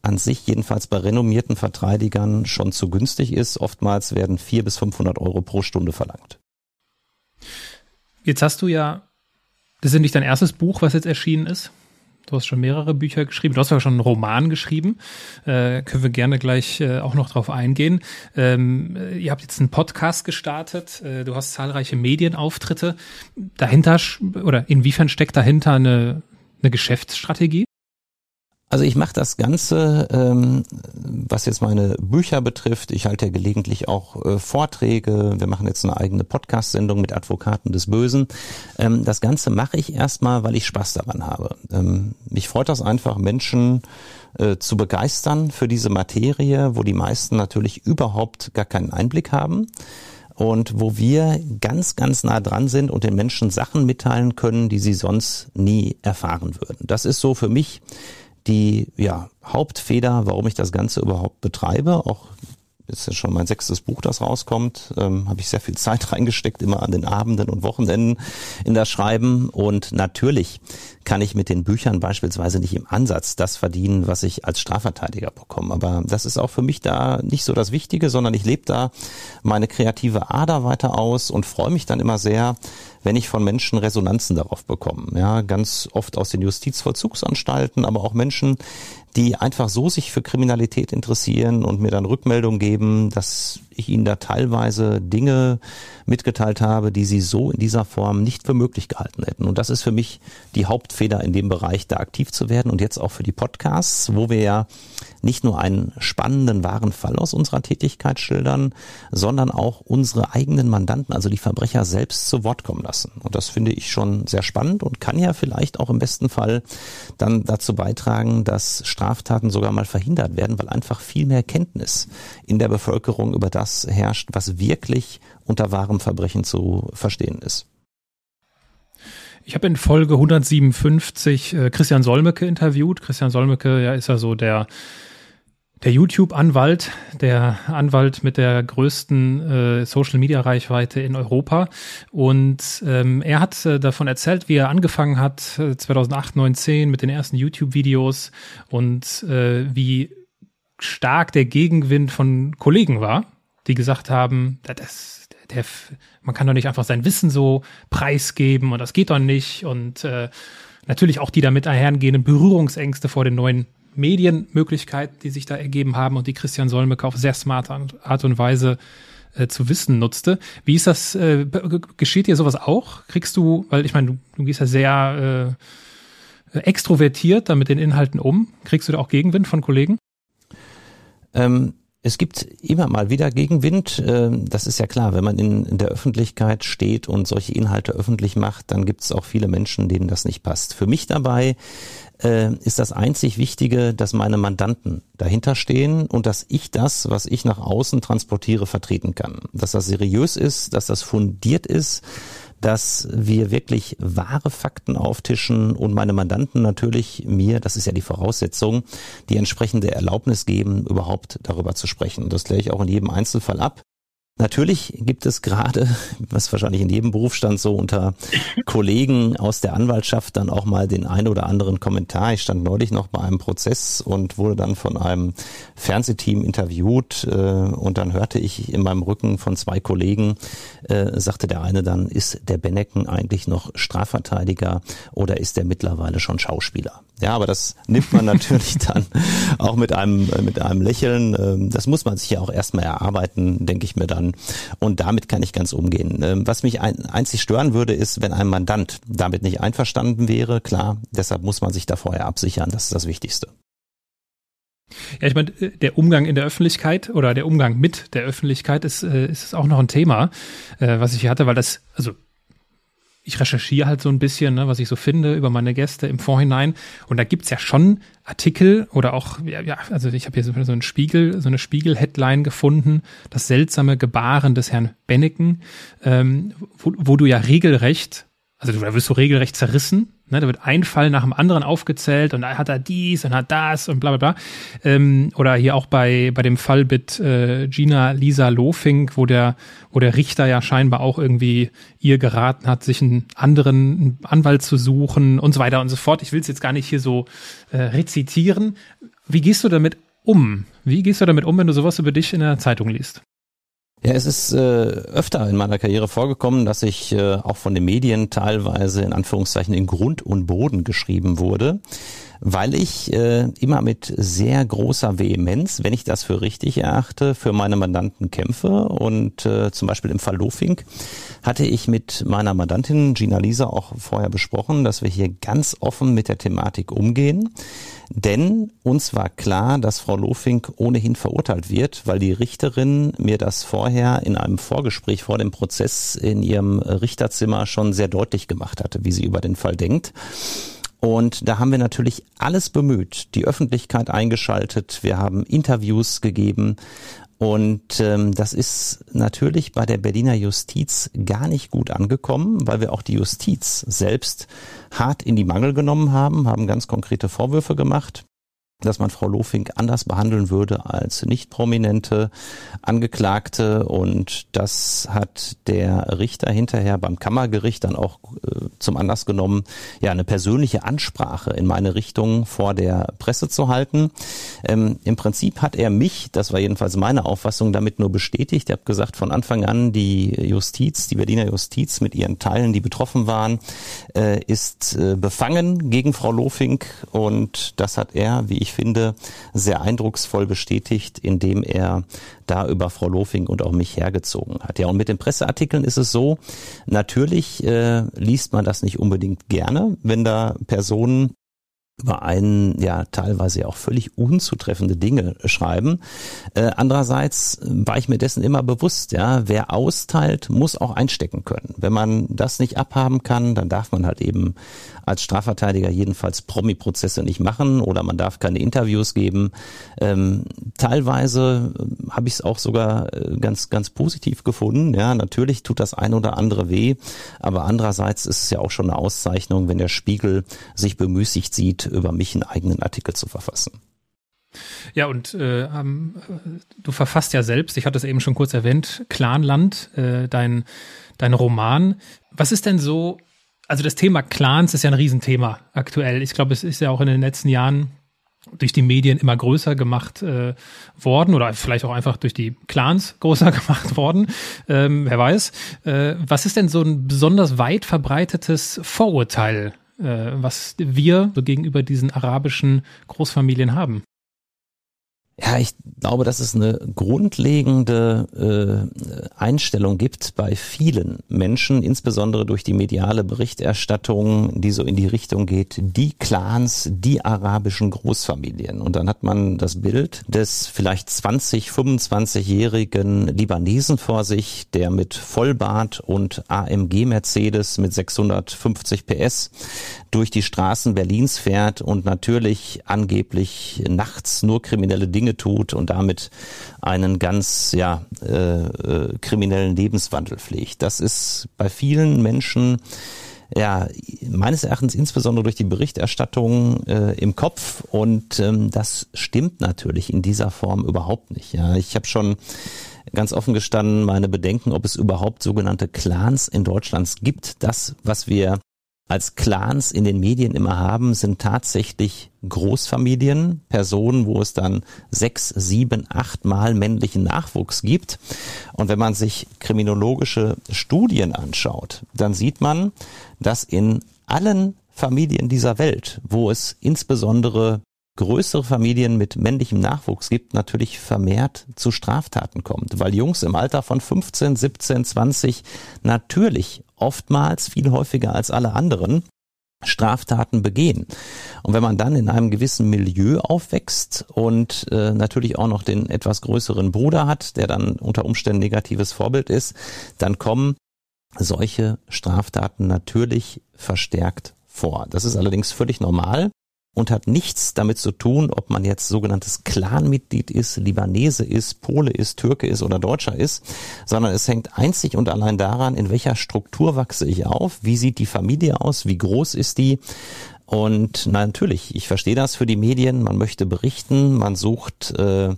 an sich jedenfalls bei renommierten Verteidigern schon zu günstig ist. Oftmals werden 400 bis 500 Euro pro Stunde verlangt. Jetzt hast du ja, das ist nicht dein erstes Buch, was jetzt erschienen ist. Du hast schon mehrere Bücher geschrieben. Du hast ja schon einen Roman geschrieben. Äh, können wir gerne gleich äh, auch noch drauf eingehen. Ähm, äh, ihr habt jetzt einen Podcast gestartet. Äh, du hast zahlreiche Medienauftritte. Dahinter oder inwiefern steckt dahinter eine, eine Geschäftsstrategie? Also ich mache das Ganze, ähm, was jetzt meine Bücher betrifft. Ich halte ja gelegentlich auch äh, Vorträge. Wir machen jetzt eine eigene Podcast-Sendung mit Advokaten des Bösen. Ähm, das Ganze mache ich erstmal, weil ich Spaß daran habe. Ähm, mich freut das einfach, Menschen äh, zu begeistern für diese Materie, wo die meisten natürlich überhaupt gar keinen Einblick haben und wo wir ganz, ganz nah dran sind und den Menschen Sachen mitteilen können, die sie sonst nie erfahren würden. Das ist so für mich die ja, Hauptfeder, warum ich das Ganze überhaupt betreibe. Auch ist ja schon mein sechstes Buch, das rauskommt, ähm, habe ich sehr viel Zeit (laughs) reingesteckt, immer an den Abenden und Wochenenden in das Schreiben. Und natürlich kann ich mit den Büchern beispielsweise nicht im Ansatz das verdienen, was ich als Strafverteidiger bekomme. Aber das ist auch für mich da nicht so das Wichtige, sondern ich lebe da meine kreative Ader weiter aus und freue mich dann immer sehr, wenn ich von Menschen Resonanzen darauf bekomme. Ja, ganz oft aus den Justizvollzugsanstalten, aber auch Menschen, die einfach so sich für Kriminalität interessieren und mir dann Rückmeldung geben, dass ich ihnen da teilweise Dinge mitgeteilt habe, die sie so in dieser Form nicht für möglich gehalten hätten. Und das ist für mich die Hauptfeder in dem Bereich, da aktiv zu werden und jetzt auch für die Podcasts, wo wir ja nicht nur einen spannenden, wahren Fall aus unserer Tätigkeit schildern, sondern auch unsere eigenen Mandanten, also die Verbrecher selbst zu Wort kommen lassen. Und das finde ich schon sehr spannend und kann ja vielleicht auch im besten Fall dann dazu beitragen, dass Straftaten sogar mal verhindert werden, weil einfach viel mehr Kenntnis in der Bevölkerung über das herrscht, was wirklich unter wahrem Verbrechen zu verstehen ist. Ich habe in Folge 157 äh, Christian Solmecke interviewt. Christian Solmecke, ja, ist ja so der der YouTube-Anwalt, der Anwalt mit der größten äh, Social-Media-Reichweite in Europa. Und ähm, er hat äh, davon erzählt, wie er angefangen hat, äh, 2008, 9, 10 mit den ersten YouTube-Videos und äh, wie stark der Gegenwind von Kollegen war, die gesagt haben, das, der, man kann doch nicht einfach sein Wissen so preisgeben und das geht doch nicht. Und äh, natürlich auch die damit einhergehenden Berührungsängste vor den neuen Medienmöglichkeiten, die sich da ergeben haben und die Christian Solmecke auf sehr smarte Art und Weise äh, zu wissen nutzte. Wie ist das, äh, geschieht dir sowas auch? Kriegst du, weil ich meine, du, du gehst ja sehr äh, extrovertiert da mit den Inhalten um. Kriegst du da auch Gegenwind von Kollegen? Ähm, es gibt immer mal wieder Gegenwind. Ähm, das ist ja klar, wenn man in, der Öffentlichkeit steht und solche Inhalte öffentlich macht, dann gibt es auch viele Menschen, denen das nicht passt. Für mich dabei äh, ist das einzig Wichtige, dass meine Mandanten dahinter stehen und dass ich das, was ich nach außen transportiere, vertreten kann. Dass das seriös ist, dass das fundiert ist, dass wir wirklich wahre Fakten auftischen und meine Mandanten natürlich mir, das ist ja die Voraussetzung, die entsprechende Erlaubnis geben, überhaupt darüber zu sprechen. Das kläre ich auch in jedem Einzelfall ab. Natürlich gibt es gerade, was wahrscheinlich in jedem Berufsstand so unter Kollegen aus der Anwaltschaft dann auch mal den ein oder anderen Kommentar. Ich stand neulich noch bei einem Prozess und wurde dann von einem Fernsehteam interviewt äh, und dann hörte ich in meinem Rücken von zwei Kollegen, äh, sagte der eine dann, ist der Bennecken eigentlich noch Strafverteidiger oder ist der mittlerweile schon Schauspieler? Ja, aber das nimmt man natürlich (laughs) dann auch mit einem, mit einem Lächeln. Ähm, das muss man sich ja auch erstmal erarbeiten, denke ich mir dann. Und damit kann ich ganz umgehen. Ähm, was mich ein, einzig stören würde, ist, wenn ein Mandant damit nicht einverstanden wäre. Klar, deshalb muss man sich da vorher absichern. Das ist das Wichtigste. Ja, ich meine, äh, der Umgang in der Öffentlichkeit oder der Umgang mit der Öffentlichkeit ist, ist auch noch ein Thema, was ich hier hatte, weil das, also ich recherchiere halt so ein bisschen, ne, was ich so finde über meine Gäste im Vorhinein. Und da gibt's ja schon Artikel oder auch, ja, ja also ich habe hier so, so einen Spiegel, so eine Spiegel-Headline gefunden, das seltsame Gebaren des Herrn Benneken, ähm, wo, wo du ja regelrecht, also da wirst du regelrecht zerrissen, Ne, da wird ein Fall nach dem anderen aufgezählt und hat er dies und hat das und bla bla bla. Ähm, oder hier auch bei, bei dem Fall mit äh, Gina Lisa Lofink, wo der, wo der Richter ja scheinbar auch irgendwie ihr geraten hat, sich einen anderen Anwalt zu suchen und so weiter und so fort. Ich will es jetzt gar nicht hier so äh, rezitieren. Wie gehst du damit um? Wie gehst du damit um, wenn du sowas über dich in der Zeitung liest? Ja, es ist äh, öfter in meiner Karriere vorgekommen, dass ich äh, auch von den Medien teilweise in Anführungszeichen in Grund und Boden geschrieben wurde, weil ich äh, immer mit sehr großer Vehemenz, wenn ich das für richtig erachte, für meine Mandanten kämpfe. Und äh, zum Beispiel im Fall Lofink hatte ich mit meiner Mandantin Gina Lisa auch vorher besprochen, dass wir hier ganz offen mit der Thematik umgehen. Denn uns war klar, dass Frau Lofink ohnehin verurteilt wird, weil die Richterin mir das vorher in einem Vorgespräch vor dem Prozess in ihrem Richterzimmer schon sehr deutlich gemacht hatte, wie sie über den Fall denkt. Und da haben wir natürlich alles bemüht, die Öffentlichkeit eingeschaltet, wir haben Interviews gegeben und ähm, das ist natürlich bei der Berliner Justiz gar nicht gut angekommen, weil wir auch die Justiz selbst hart in die Mangel genommen haben, haben ganz konkrete Vorwürfe gemacht dass man Frau Lofink anders behandeln würde als nicht prominente Angeklagte. Und das hat der Richter hinterher beim Kammergericht dann auch äh, zum Anlass genommen, ja, eine persönliche Ansprache in meine Richtung vor der Presse zu halten. Ähm, Im Prinzip hat er mich, das war jedenfalls meine Auffassung, damit nur bestätigt. Er hat gesagt, von Anfang an die Justiz, die Berliner Justiz mit ihren Teilen, die betroffen waren, äh, ist äh, befangen gegen Frau Lofink. Und das hat er, wie ich ich finde, sehr eindrucksvoll bestätigt, indem er da über Frau Lofing und auch mich hergezogen hat. Ja, und mit den Presseartikeln ist es so, natürlich äh, liest man das nicht unbedingt gerne, wenn da Personen über einen ja teilweise auch völlig unzutreffende Dinge schreiben. Äh, andererseits war ich mir dessen immer bewusst, ja, wer austeilt, muss auch einstecken können. Wenn man das nicht abhaben kann, dann darf man halt eben als Strafverteidiger jedenfalls Promi-Prozesse nicht machen oder man darf keine Interviews geben. Ähm, teilweise äh, habe ich es auch sogar äh, ganz, ganz positiv gefunden. Ja, natürlich tut das ein oder andere weh, aber andererseits ist es ja auch schon eine Auszeichnung, wenn der Spiegel sich bemüßigt sieht, über mich einen eigenen Artikel zu verfassen. Ja, und äh, ähm, du verfasst ja selbst, ich hatte es eben schon kurz erwähnt, Clanland, äh, dein, dein Roman. Was ist denn so, also das Thema Clans ist ja ein Riesenthema aktuell. Ich glaube, es ist ja auch in den letzten Jahren durch die Medien immer größer gemacht äh, worden oder vielleicht auch einfach durch die Clans (laughs) größer gemacht worden. Ähm, wer weiß. Äh, was ist denn so ein besonders weit verbreitetes Vorurteil was wir so gegenüber diesen arabischen Großfamilien haben. Ja, ich glaube, dass es eine grundlegende äh, Einstellung gibt bei vielen Menschen, insbesondere durch die mediale Berichterstattung, die so in die Richtung geht, die Clans, die arabischen Großfamilien. Und dann hat man das Bild des vielleicht 20, 25-jährigen Libanesen vor sich, der mit Vollbart und AMG Mercedes mit 650 PS durch die Straßen Berlins fährt und natürlich angeblich nachts nur kriminelle Dinge Dinge tut und damit einen ganz ja, äh, äh, kriminellen Lebenswandel pflegt. Das ist bei vielen Menschen ja, meines Erachtens insbesondere durch die Berichterstattung äh, im Kopf und ähm, das stimmt natürlich in dieser Form überhaupt nicht. Ja, ich habe schon ganz offen gestanden meine Bedenken, ob es überhaupt sogenannte Clans in Deutschland gibt. Das, was wir als Clans in den Medien immer haben, sind tatsächlich Großfamilien, Personen, wo es dann sechs, sieben, acht Mal männlichen Nachwuchs gibt. Und wenn man sich kriminologische Studien anschaut, dann sieht man, dass in allen Familien dieser Welt, wo es insbesondere größere Familien mit männlichem Nachwuchs gibt, natürlich vermehrt zu Straftaten kommt, weil Jungs im Alter von 15, 17, 20 natürlich oftmals viel häufiger als alle anderen Straftaten begehen. Und wenn man dann in einem gewissen Milieu aufwächst und äh, natürlich auch noch den etwas größeren Bruder hat, der dann unter Umständen negatives Vorbild ist, dann kommen solche Straftaten natürlich verstärkt vor. Das ist allerdings völlig normal und hat nichts damit zu tun, ob man jetzt sogenanntes Clanmitglied ist, Libanese ist, Pole ist, Türke ist oder Deutscher ist, sondern es hängt einzig und allein daran, in welcher Struktur wachse ich auf, wie sieht die Familie aus, wie groß ist die, und natürlich, ich verstehe das für die Medien, man möchte berichten, man sucht äh,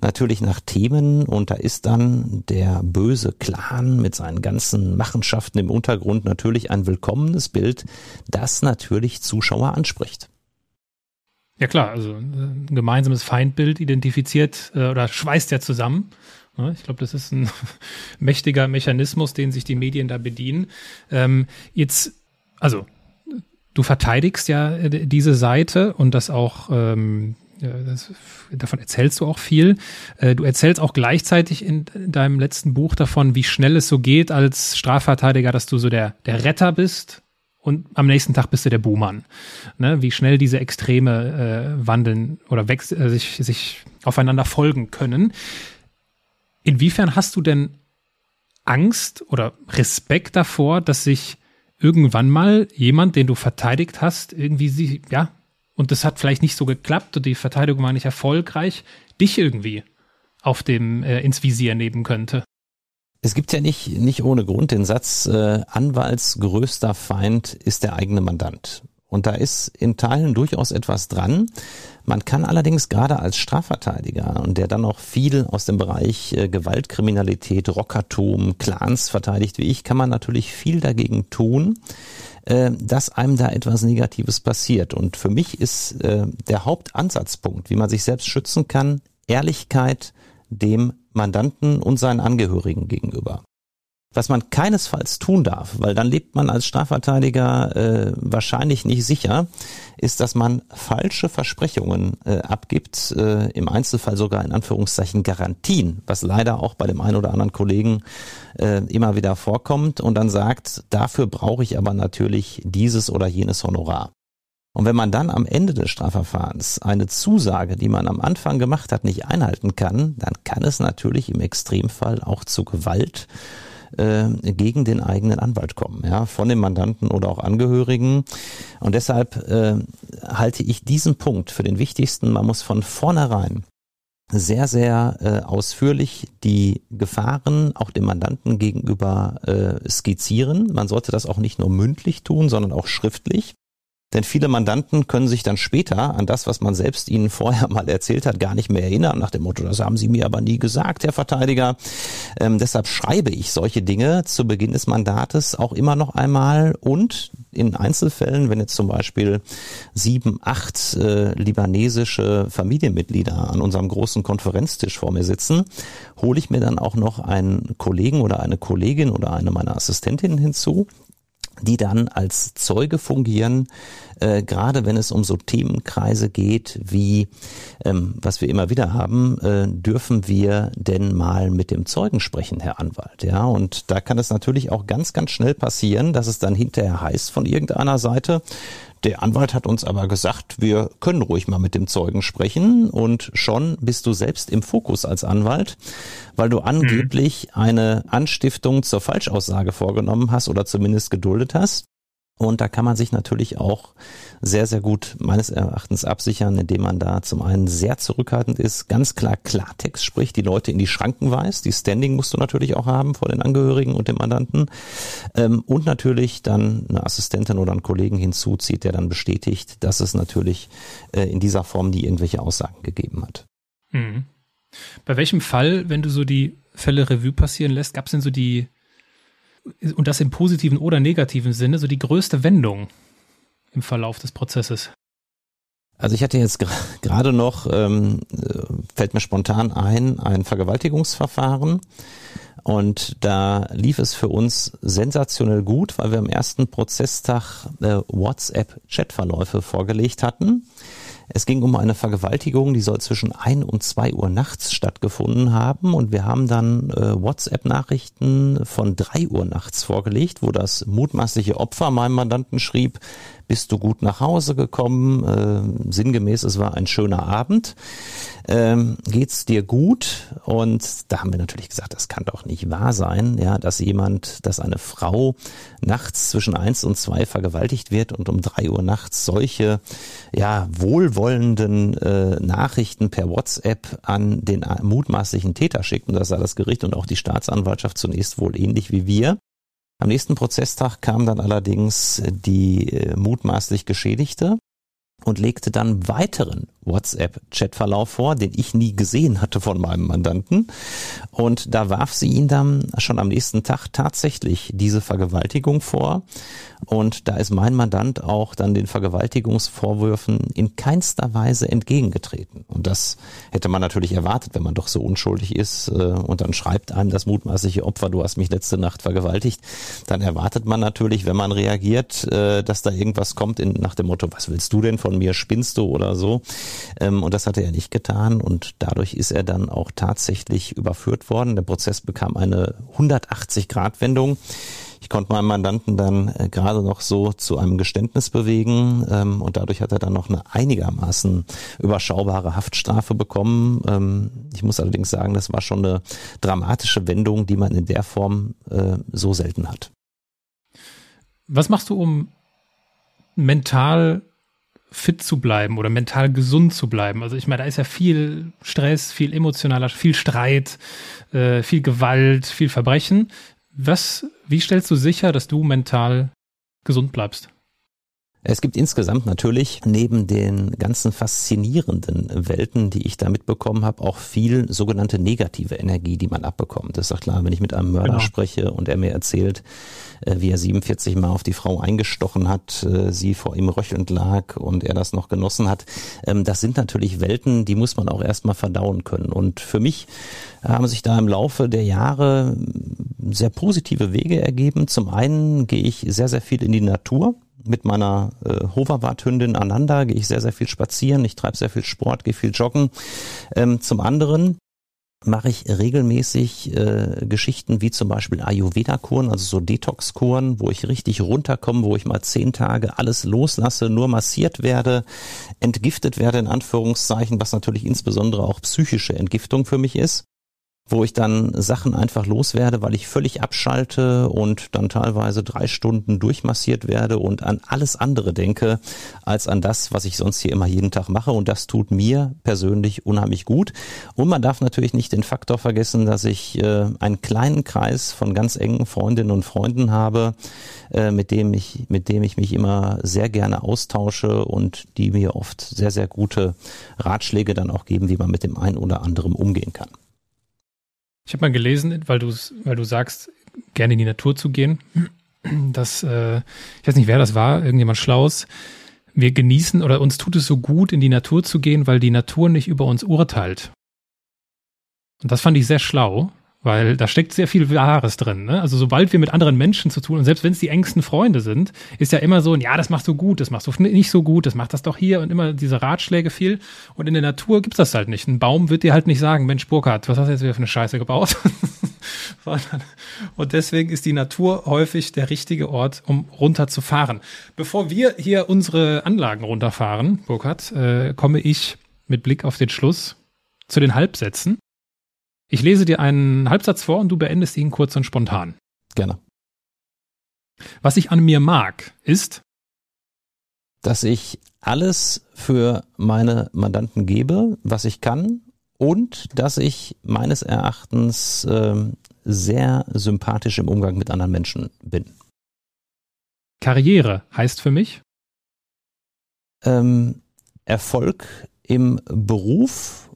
natürlich nach Themen und da ist dann der böse Clan mit seinen ganzen Machenschaften im Untergrund natürlich ein willkommenes Bild, das natürlich Zuschauer anspricht. Ja klar, also ein gemeinsames Feindbild identifiziert äh, oder schweißt ja zusammen. Ich glaube, das ist ein (laughs) mächtiger Mechanismus, den sich die Medien da bedienen. Ähm, jetzt, also du verteidigst ja äh, diese Seite und das auch, ähm, das, davon erzählst du auch viel. Äh, du erzählst auch gleichzeitig in deinem letzten Buch davon, wie schnell es so geht als Strafverteidiger, dass du so der, der Retter bist und am nächsten Tag bist du der Buhmann. Ne? Wie schnell diese Extreme äh, wandeln oder äh, sich, sich aufeinander folgen können. Inwiefern hast du denn Angst oder Respekt davor, dass sich irgendwann mal jemand, den du verteidigt hast, irgendwie sie, ja, und das hat vielleicht nicht so geklappt und die Verteidigung war nicht erfolgreich, dich irgendwie auf dem äh, ins Visier nehmen könnte. Es gibt ja nicht, nicht ohne Grund den Satz, äh, Anwalts größter Feind ist der eigene Mandant. Und da ist in Teilen durchaus etwas dran. Man kann allerdings gerade als Strafverteidiger und der dann noch viel aus dem Bereich äh, Gewaltkriminalität, Rockertum, Clans verteidigt wie ich, kann man natürlich viel dagegen tun, äh, dass einem da etwas Negatives passiert. Und für mich ist äh, der Hauptansatzpunkt, wie man sich selbst schützen kann, Ehrlichkeit dem Mandanten und seinen Angehörigen gegenüber. Was man keinesfalls tun darf, weil dann lebt man als Strafverteidiger äh, wahrscheinlich nicht sicher, ist, dass man falsche Versprechungen äh, abgibt, äh, im Einzelfall sogar in Anführungszeichen Garantien, was leider auch bei dem einen oder anderen Kollegen äh, immer wieder vorkommt und dann sagt, dafür brauche ich aber natürlich dieses oder jenes Honorar. Und wenn man dann am Ende des Strafverfahrens eine Zusage, die man am Anfang gemacht hat, nicht einhalten kann, dann kann es natürlich im Extremfall auch zu Gewalt äh, gegen den eigenen Anwalt kommen, ja, von dem Mandanten oder auch Angehörigen. Und deshalb äh, halte ich diesen Punkt für den wichtigsten. Man muss von vornherein sehr, sehr äh, ausführlich die Gefahren auch dem Mandanten gegenüber äh, skizzieren. Man sollte das auch nicht nur mündlich tun, sondern auch schriftlich. Denn viele Mandanten können sich dann später an das, was man selbst ihnen vorher mal erzählt hat, gar nicht mehr erinnern, nach dem Motto, das haben Sie mir aber nie gesagt, Herr Verteidiger. Ähm, deshalb schreibe ich solche Dinge zu Beginn des Mandates auch immer noch einmal und in Einzelfällen, wenn jetzt zum Beispiel sieben, acht äh, libanesische Familienmitglieder an unserem großen Konferenztisch vor mir sitzen, hole ich mir dann auch noch einen Kollegen oder eine Kollegin oder eine meiner Assistentinnen hinzu, die dann als Zeuge fungieren, äh, gerade wenn es um so Themenkreise geht, wie ähm, was wir immer wieder haben, äh, dürfen wir denn mal mit dem Zeugen sprechen, Herr Anwalt? Ja, und da kann es natürlich auch ganz, ganz schnell passieren, dass es dann hinterher heißt von irgendeiner Seite, der Anwalt hat uns aber gesagt, wir können ruhig mal mit dem Zeugen sprechen und schon bist du selbst im Fokus als Anwalt, weil du angeblich mhm. eine Anstiftung zur Falschaussage vorgenommen hast oder zumindest geduldet hast. Und da kann man sich natürlich auch sehr, sehr gut meines Erachtens absichern, indem man da zum einen sehr zurückhaltend ist, ganz klar Klartext spricht, die Leute in die Schranken weist. Die Standing musst du natürlich auch haben vor den Angehörigen und dem Mandanten. Ähm, und natürlich dann eine Assistentin oder einen Kollegen hinzuzieht, der dann bestätigt, dass es natürlich äh, in dieser Form nie irgendwelche Aussagen gegeben hat. Mhm. Bei welchem Fall, wenn du so die Fälle Revue passieren lässt, gab es denn so die, und das im positiven oder negativen Sinne, so die größte Wendung im Verlauf des Prozesses? Also ich hatte jetzt (laughs) gerade noch, ähm, fällt mir spontan ein, ein Vergewaltigungsverfahren. Und da lief es für uns sensationell gut, weil wir am ersten Prozesstag äh, WhatsApp-Chatverläufe vorgelegt hatten. Es ging um eine Vergewaltigung, die soll zwischen ein und zwei Uhr nachts stattgefunden haben. Und wir haben dann äh, WhatsApp-Nachrichten von drei Uhr nachts vorgelegt, wo das mutmaßliche Opfer meinem Mandanten schrieb, bist du gut nach Hause gekommen? Äh, sinngemäß, es war ein schöner Abend. Ähm, geht's dir gut? Und da haben wir natürlich gesagt, das kann doch nicht wahr sein, ja, dass jemand, dass eine Frau nachts zwischen eins und zwei vergewaltigt wird und um drei Uhr nachts solche, ja, wohlwollenden äh, Nachrichten per WhatsApp an den mutmaßlichen Täter schickt. Und das sah das Gericht und auch die Staatsanwaltschaft zunächst wohl ähnlich wie wir. Am nächsten Prozesstag kam dann allerdings die äh, mutmaßlich Geschädigte und legte dann weiteren WhatsApp-Chatverlauf vor, den ich nie gesehen hatte von meinem Mandanten. Und da warf sie ihn dann schon am nächsten Tag tatsächlich diese Vergewaltigung vor. Und da ist mein Mandant auch dann den Vergewaltigungsvorwürfen in keinster Weise entgegengetreten. Und das hätte man natürlich erwartet, wenn man doch so unschuldig ist äh, und dann schreibt einem das mutmaßliche Opfer, du hast mich letzte Nacht vergewaltigt. Dann erwartet man natürlich, wenn man reagiert, äh, dass da irgendwas kommt in, nach dem Motto, was willst du denn von mir, spinnst du oder so. Ähm, und das hatte er nicht getan und dadurch ist er dann auch tatsächlich überführt worden. Der Prozess bekam eine 180-Grad-Wendung. Ich konnte meinen Mandanten dann äh, gerade noch so zu einem Geständnis bewegen ähm, und dadurch hat er dann noch eine einigermaßen überschaubare Haftstrafe bekommen. Ähm, ich muss allerdings sagen, das war schon eine dramatische Wendung, die man in der Form äh, so selten hat. Was machst du, um mental fit zu bleiben oder mental gesund zu bleiben. Also ich meine, da ist ja viel Stress, viel emotionaler, viel Streit, äh, viel Gewalt, viel Verbrechen. Was, wie stellst du sicher, dass du mental gesund bleibst? Es gibt insgesamt natürlich neben den ganzen faszinierenden Welten, die ich da mitbekommen habe, auch viel sogenannte negative Energie, die man abbekommt. Das ist doch klar, wenn ich mit einem Mörder genau. spreche und er mir erzählt, äh, wie er 47 Mal auf die Frau eingestochen hat, äh, sie vor ihm röchelnd lag und er das noch genossen hat. Ähm, das sind natürlich Welten, die muss man auch erstmal verdauen können. Und für mich haben sich da im Laufe der Jahre sehr positive Wege ergeben. Zum einen gehe ich sehr, sehr viel in die Natur mit meiner äh, Hoverwart-Hündin Ananda gehe ich sehr, sehr viel spazieren, ich treibe sehr viel Sport, gehe viel joggen. Ähm, zum anderen mache ich regelmäßig äh, Geschichten wie zum Beispiel Ayurveda-Kuren, also so Detox-Kuren, wo ich richtig runterkomme, wo ich mal zehn Tage alles loslasse, nur massiert werde, entgiftet werde in Anführungszeichen, was natürlich insbesondere auch psychische Entgiftung für mich ist wo ich dann Sachen einfach loswerde, weil ich völlig abschalte und dann teilweise drei Stunden durchmassiert werde und an alles andere denke, als an das, was ich sonst hier immer jeden Tag mache. Und das tut mir persönlich unheimlich gut. Und man darf natürlich nicht den Faktor vergessen, dass ich äh, einen kleinen Kreis von ganz engen Freundinnen und Freunden habe, äh, mit dem ich, mit dem ich mich immer sehr gerne austausche und die mir oft sehr, sehr gute Ratschläge dann auch geben, wie man mit dem einen oder anderen umgehen kann. Ich habe mal gelesen, weil du weil du sagst, gerne in die Natur zu gehen, (clears throat) dass äh, ich weiß nicht, wer das war, irgendjemand Schlaus. Wir genießen oder uns tut es so gut, in die Natur zu gehen, weil die Natur nicht über uns urteilt. Und das fand ich sehr schlau, weil da steckt sehr viel Wahres drin. Ne? Also sobald wir mit anderen Menschen zu tun, und selbst wenn es die engsten Freunde sind, ist ja immer so, ja, das machst du gut, das machst du nicht so gut, das macht das doch hier und immer diese Ratschläge viel. Und in der Natur gibt's das halt nicht. Ein Baum wird dir halt nicht sagen, Mensch, Burkhard, was hast du jetzt wieder für eine Scheiße gebaut? (laughs) und deswegen ist die Natur häufig der richtige Ort, um runterzufahren. Bevor wir hier unsere Anlagen runterfahren, Burkhard, äh, komme ich mit Blick auf den Schluss zu den Halbsätzen. Ich lese dir einen Halbsatz vor und du beendest ihn kurz und spontan. Gerne. Was ich an mir mag, ist, dass ich alles für meine Mandanten gebe, was ich kann, und dass ich meines Erachtens äh, sehr sympathisch im Umgang mit anderen Menschen bin. Karriere heißt für mich ähm, Erfolg im Beruf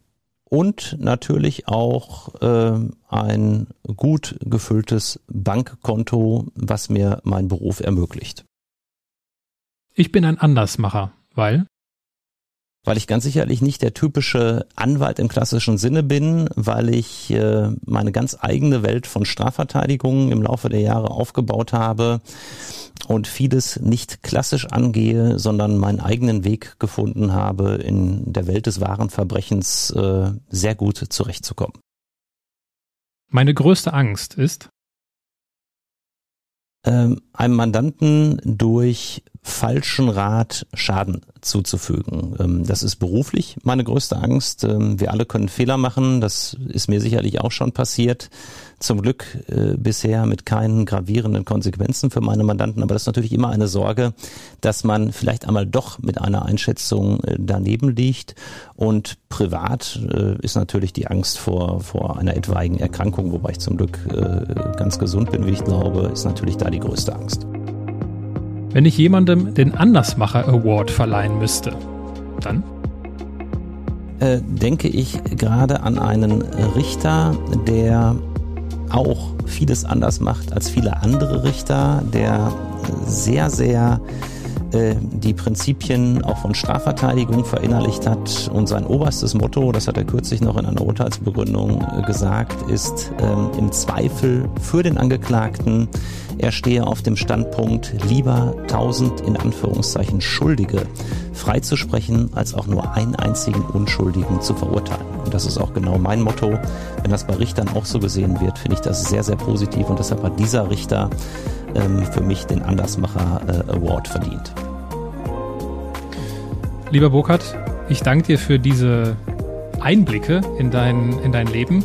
und natürlich auch äh, ein gut gefülltes Bankkonto, was mir mein Beruf ermöglicht. Ich bin ein Andersmacher, weil weil ich ganz sicherlich nicht der typische Anwalt im klassischen Sinne bin, weil ich äh, meine ganz eigene Welt von Strafverteidigung im Laufe der Jahre aufgebaut habe und vieles nicht klassisch angehe, sondern meinen eigenen Weg gefunden habe, in der Welt des wahren Verbrechens äh, sehr gut zurechtzukommen. Meine größte Angst ist, ähm, einem Mandanten durch falschen Rat Schaden zuzufügen. Ähm, das ist beruflich meine größte Angst. Ähm, wir alle können Fehler machen. Das ist mir sicherlich auch schon passiert. Zum Glück äh, bisher mit keinen gravierenden Konsequenzen für meine Mandanten. Aber das ist natürlich immer eine Sorge, dass man vielleicht einmal doch mit einer Einschätzung äh, daneben liegt. Und privat äh, ist natürlich die Angst vor, vor einer etwaigen Erkrankung, wobei ich zum Glück ganz gesund bin, wie ich glaube, ist natürlich da die größte Angst. Wenn ich jemandem den Andersmacher Award verleihen müsste, dann? Äh, denke ich gerade an einen Richter, der auch vieles anders macht als viele andere Richter, der sehr, sehr die Prinzipien auch von Strafverteidigung verinnerlicht hat. Und sein oberstes Motto, das hat er kürzlich noch in einer Urteilsbegründung äh, gesagt, ist ähm, im Zweifel für den Angeklagten er stehe auf dem Standpunkt, lieber tausend in Anführungszeichen Schuldige freizusprechen, als auch nur einen einzigen Unschuldigen zu verurteilen. Und das ist auch genau mein Motto. Wenn das bei Richtern auch so gesehen wird, finde ich das sehr, sehr positiv. Und deshalb hat dieser Richter ähm, für mich den Andersmacher äh, Award verdient. Lieber Burkhard, ich danke dir für diese Einblicke in dein, in dein Leben.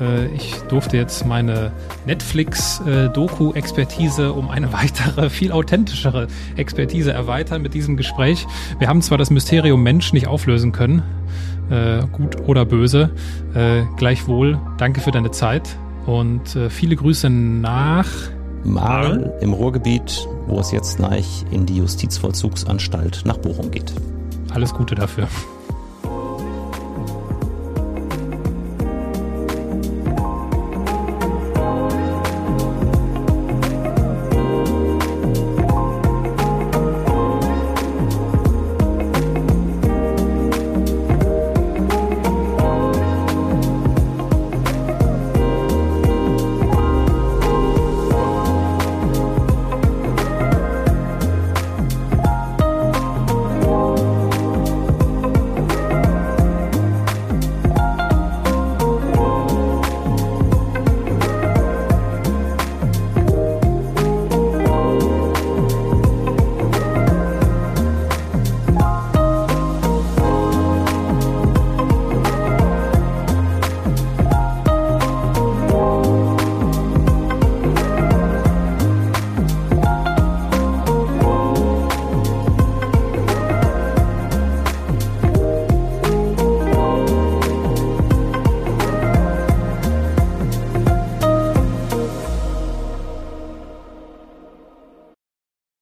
Äh, ich durfte jetzt meine Netflix-Doku-Expertise äh, um eine (laughs) weitere, viel authentischere Expertise erweitern mit diesem Gespräch. Wir haben zwar das Mysterium Mensch nicht auflösen können, äh, gut oder böse. Gleichwohl, danke für deine Zeit und viele Grüße nach Marl im Ruhrgebiet, wo es jetzt gleich in die Justizvollzugsanstalt nach Bochum geht. Alles Gute dafür.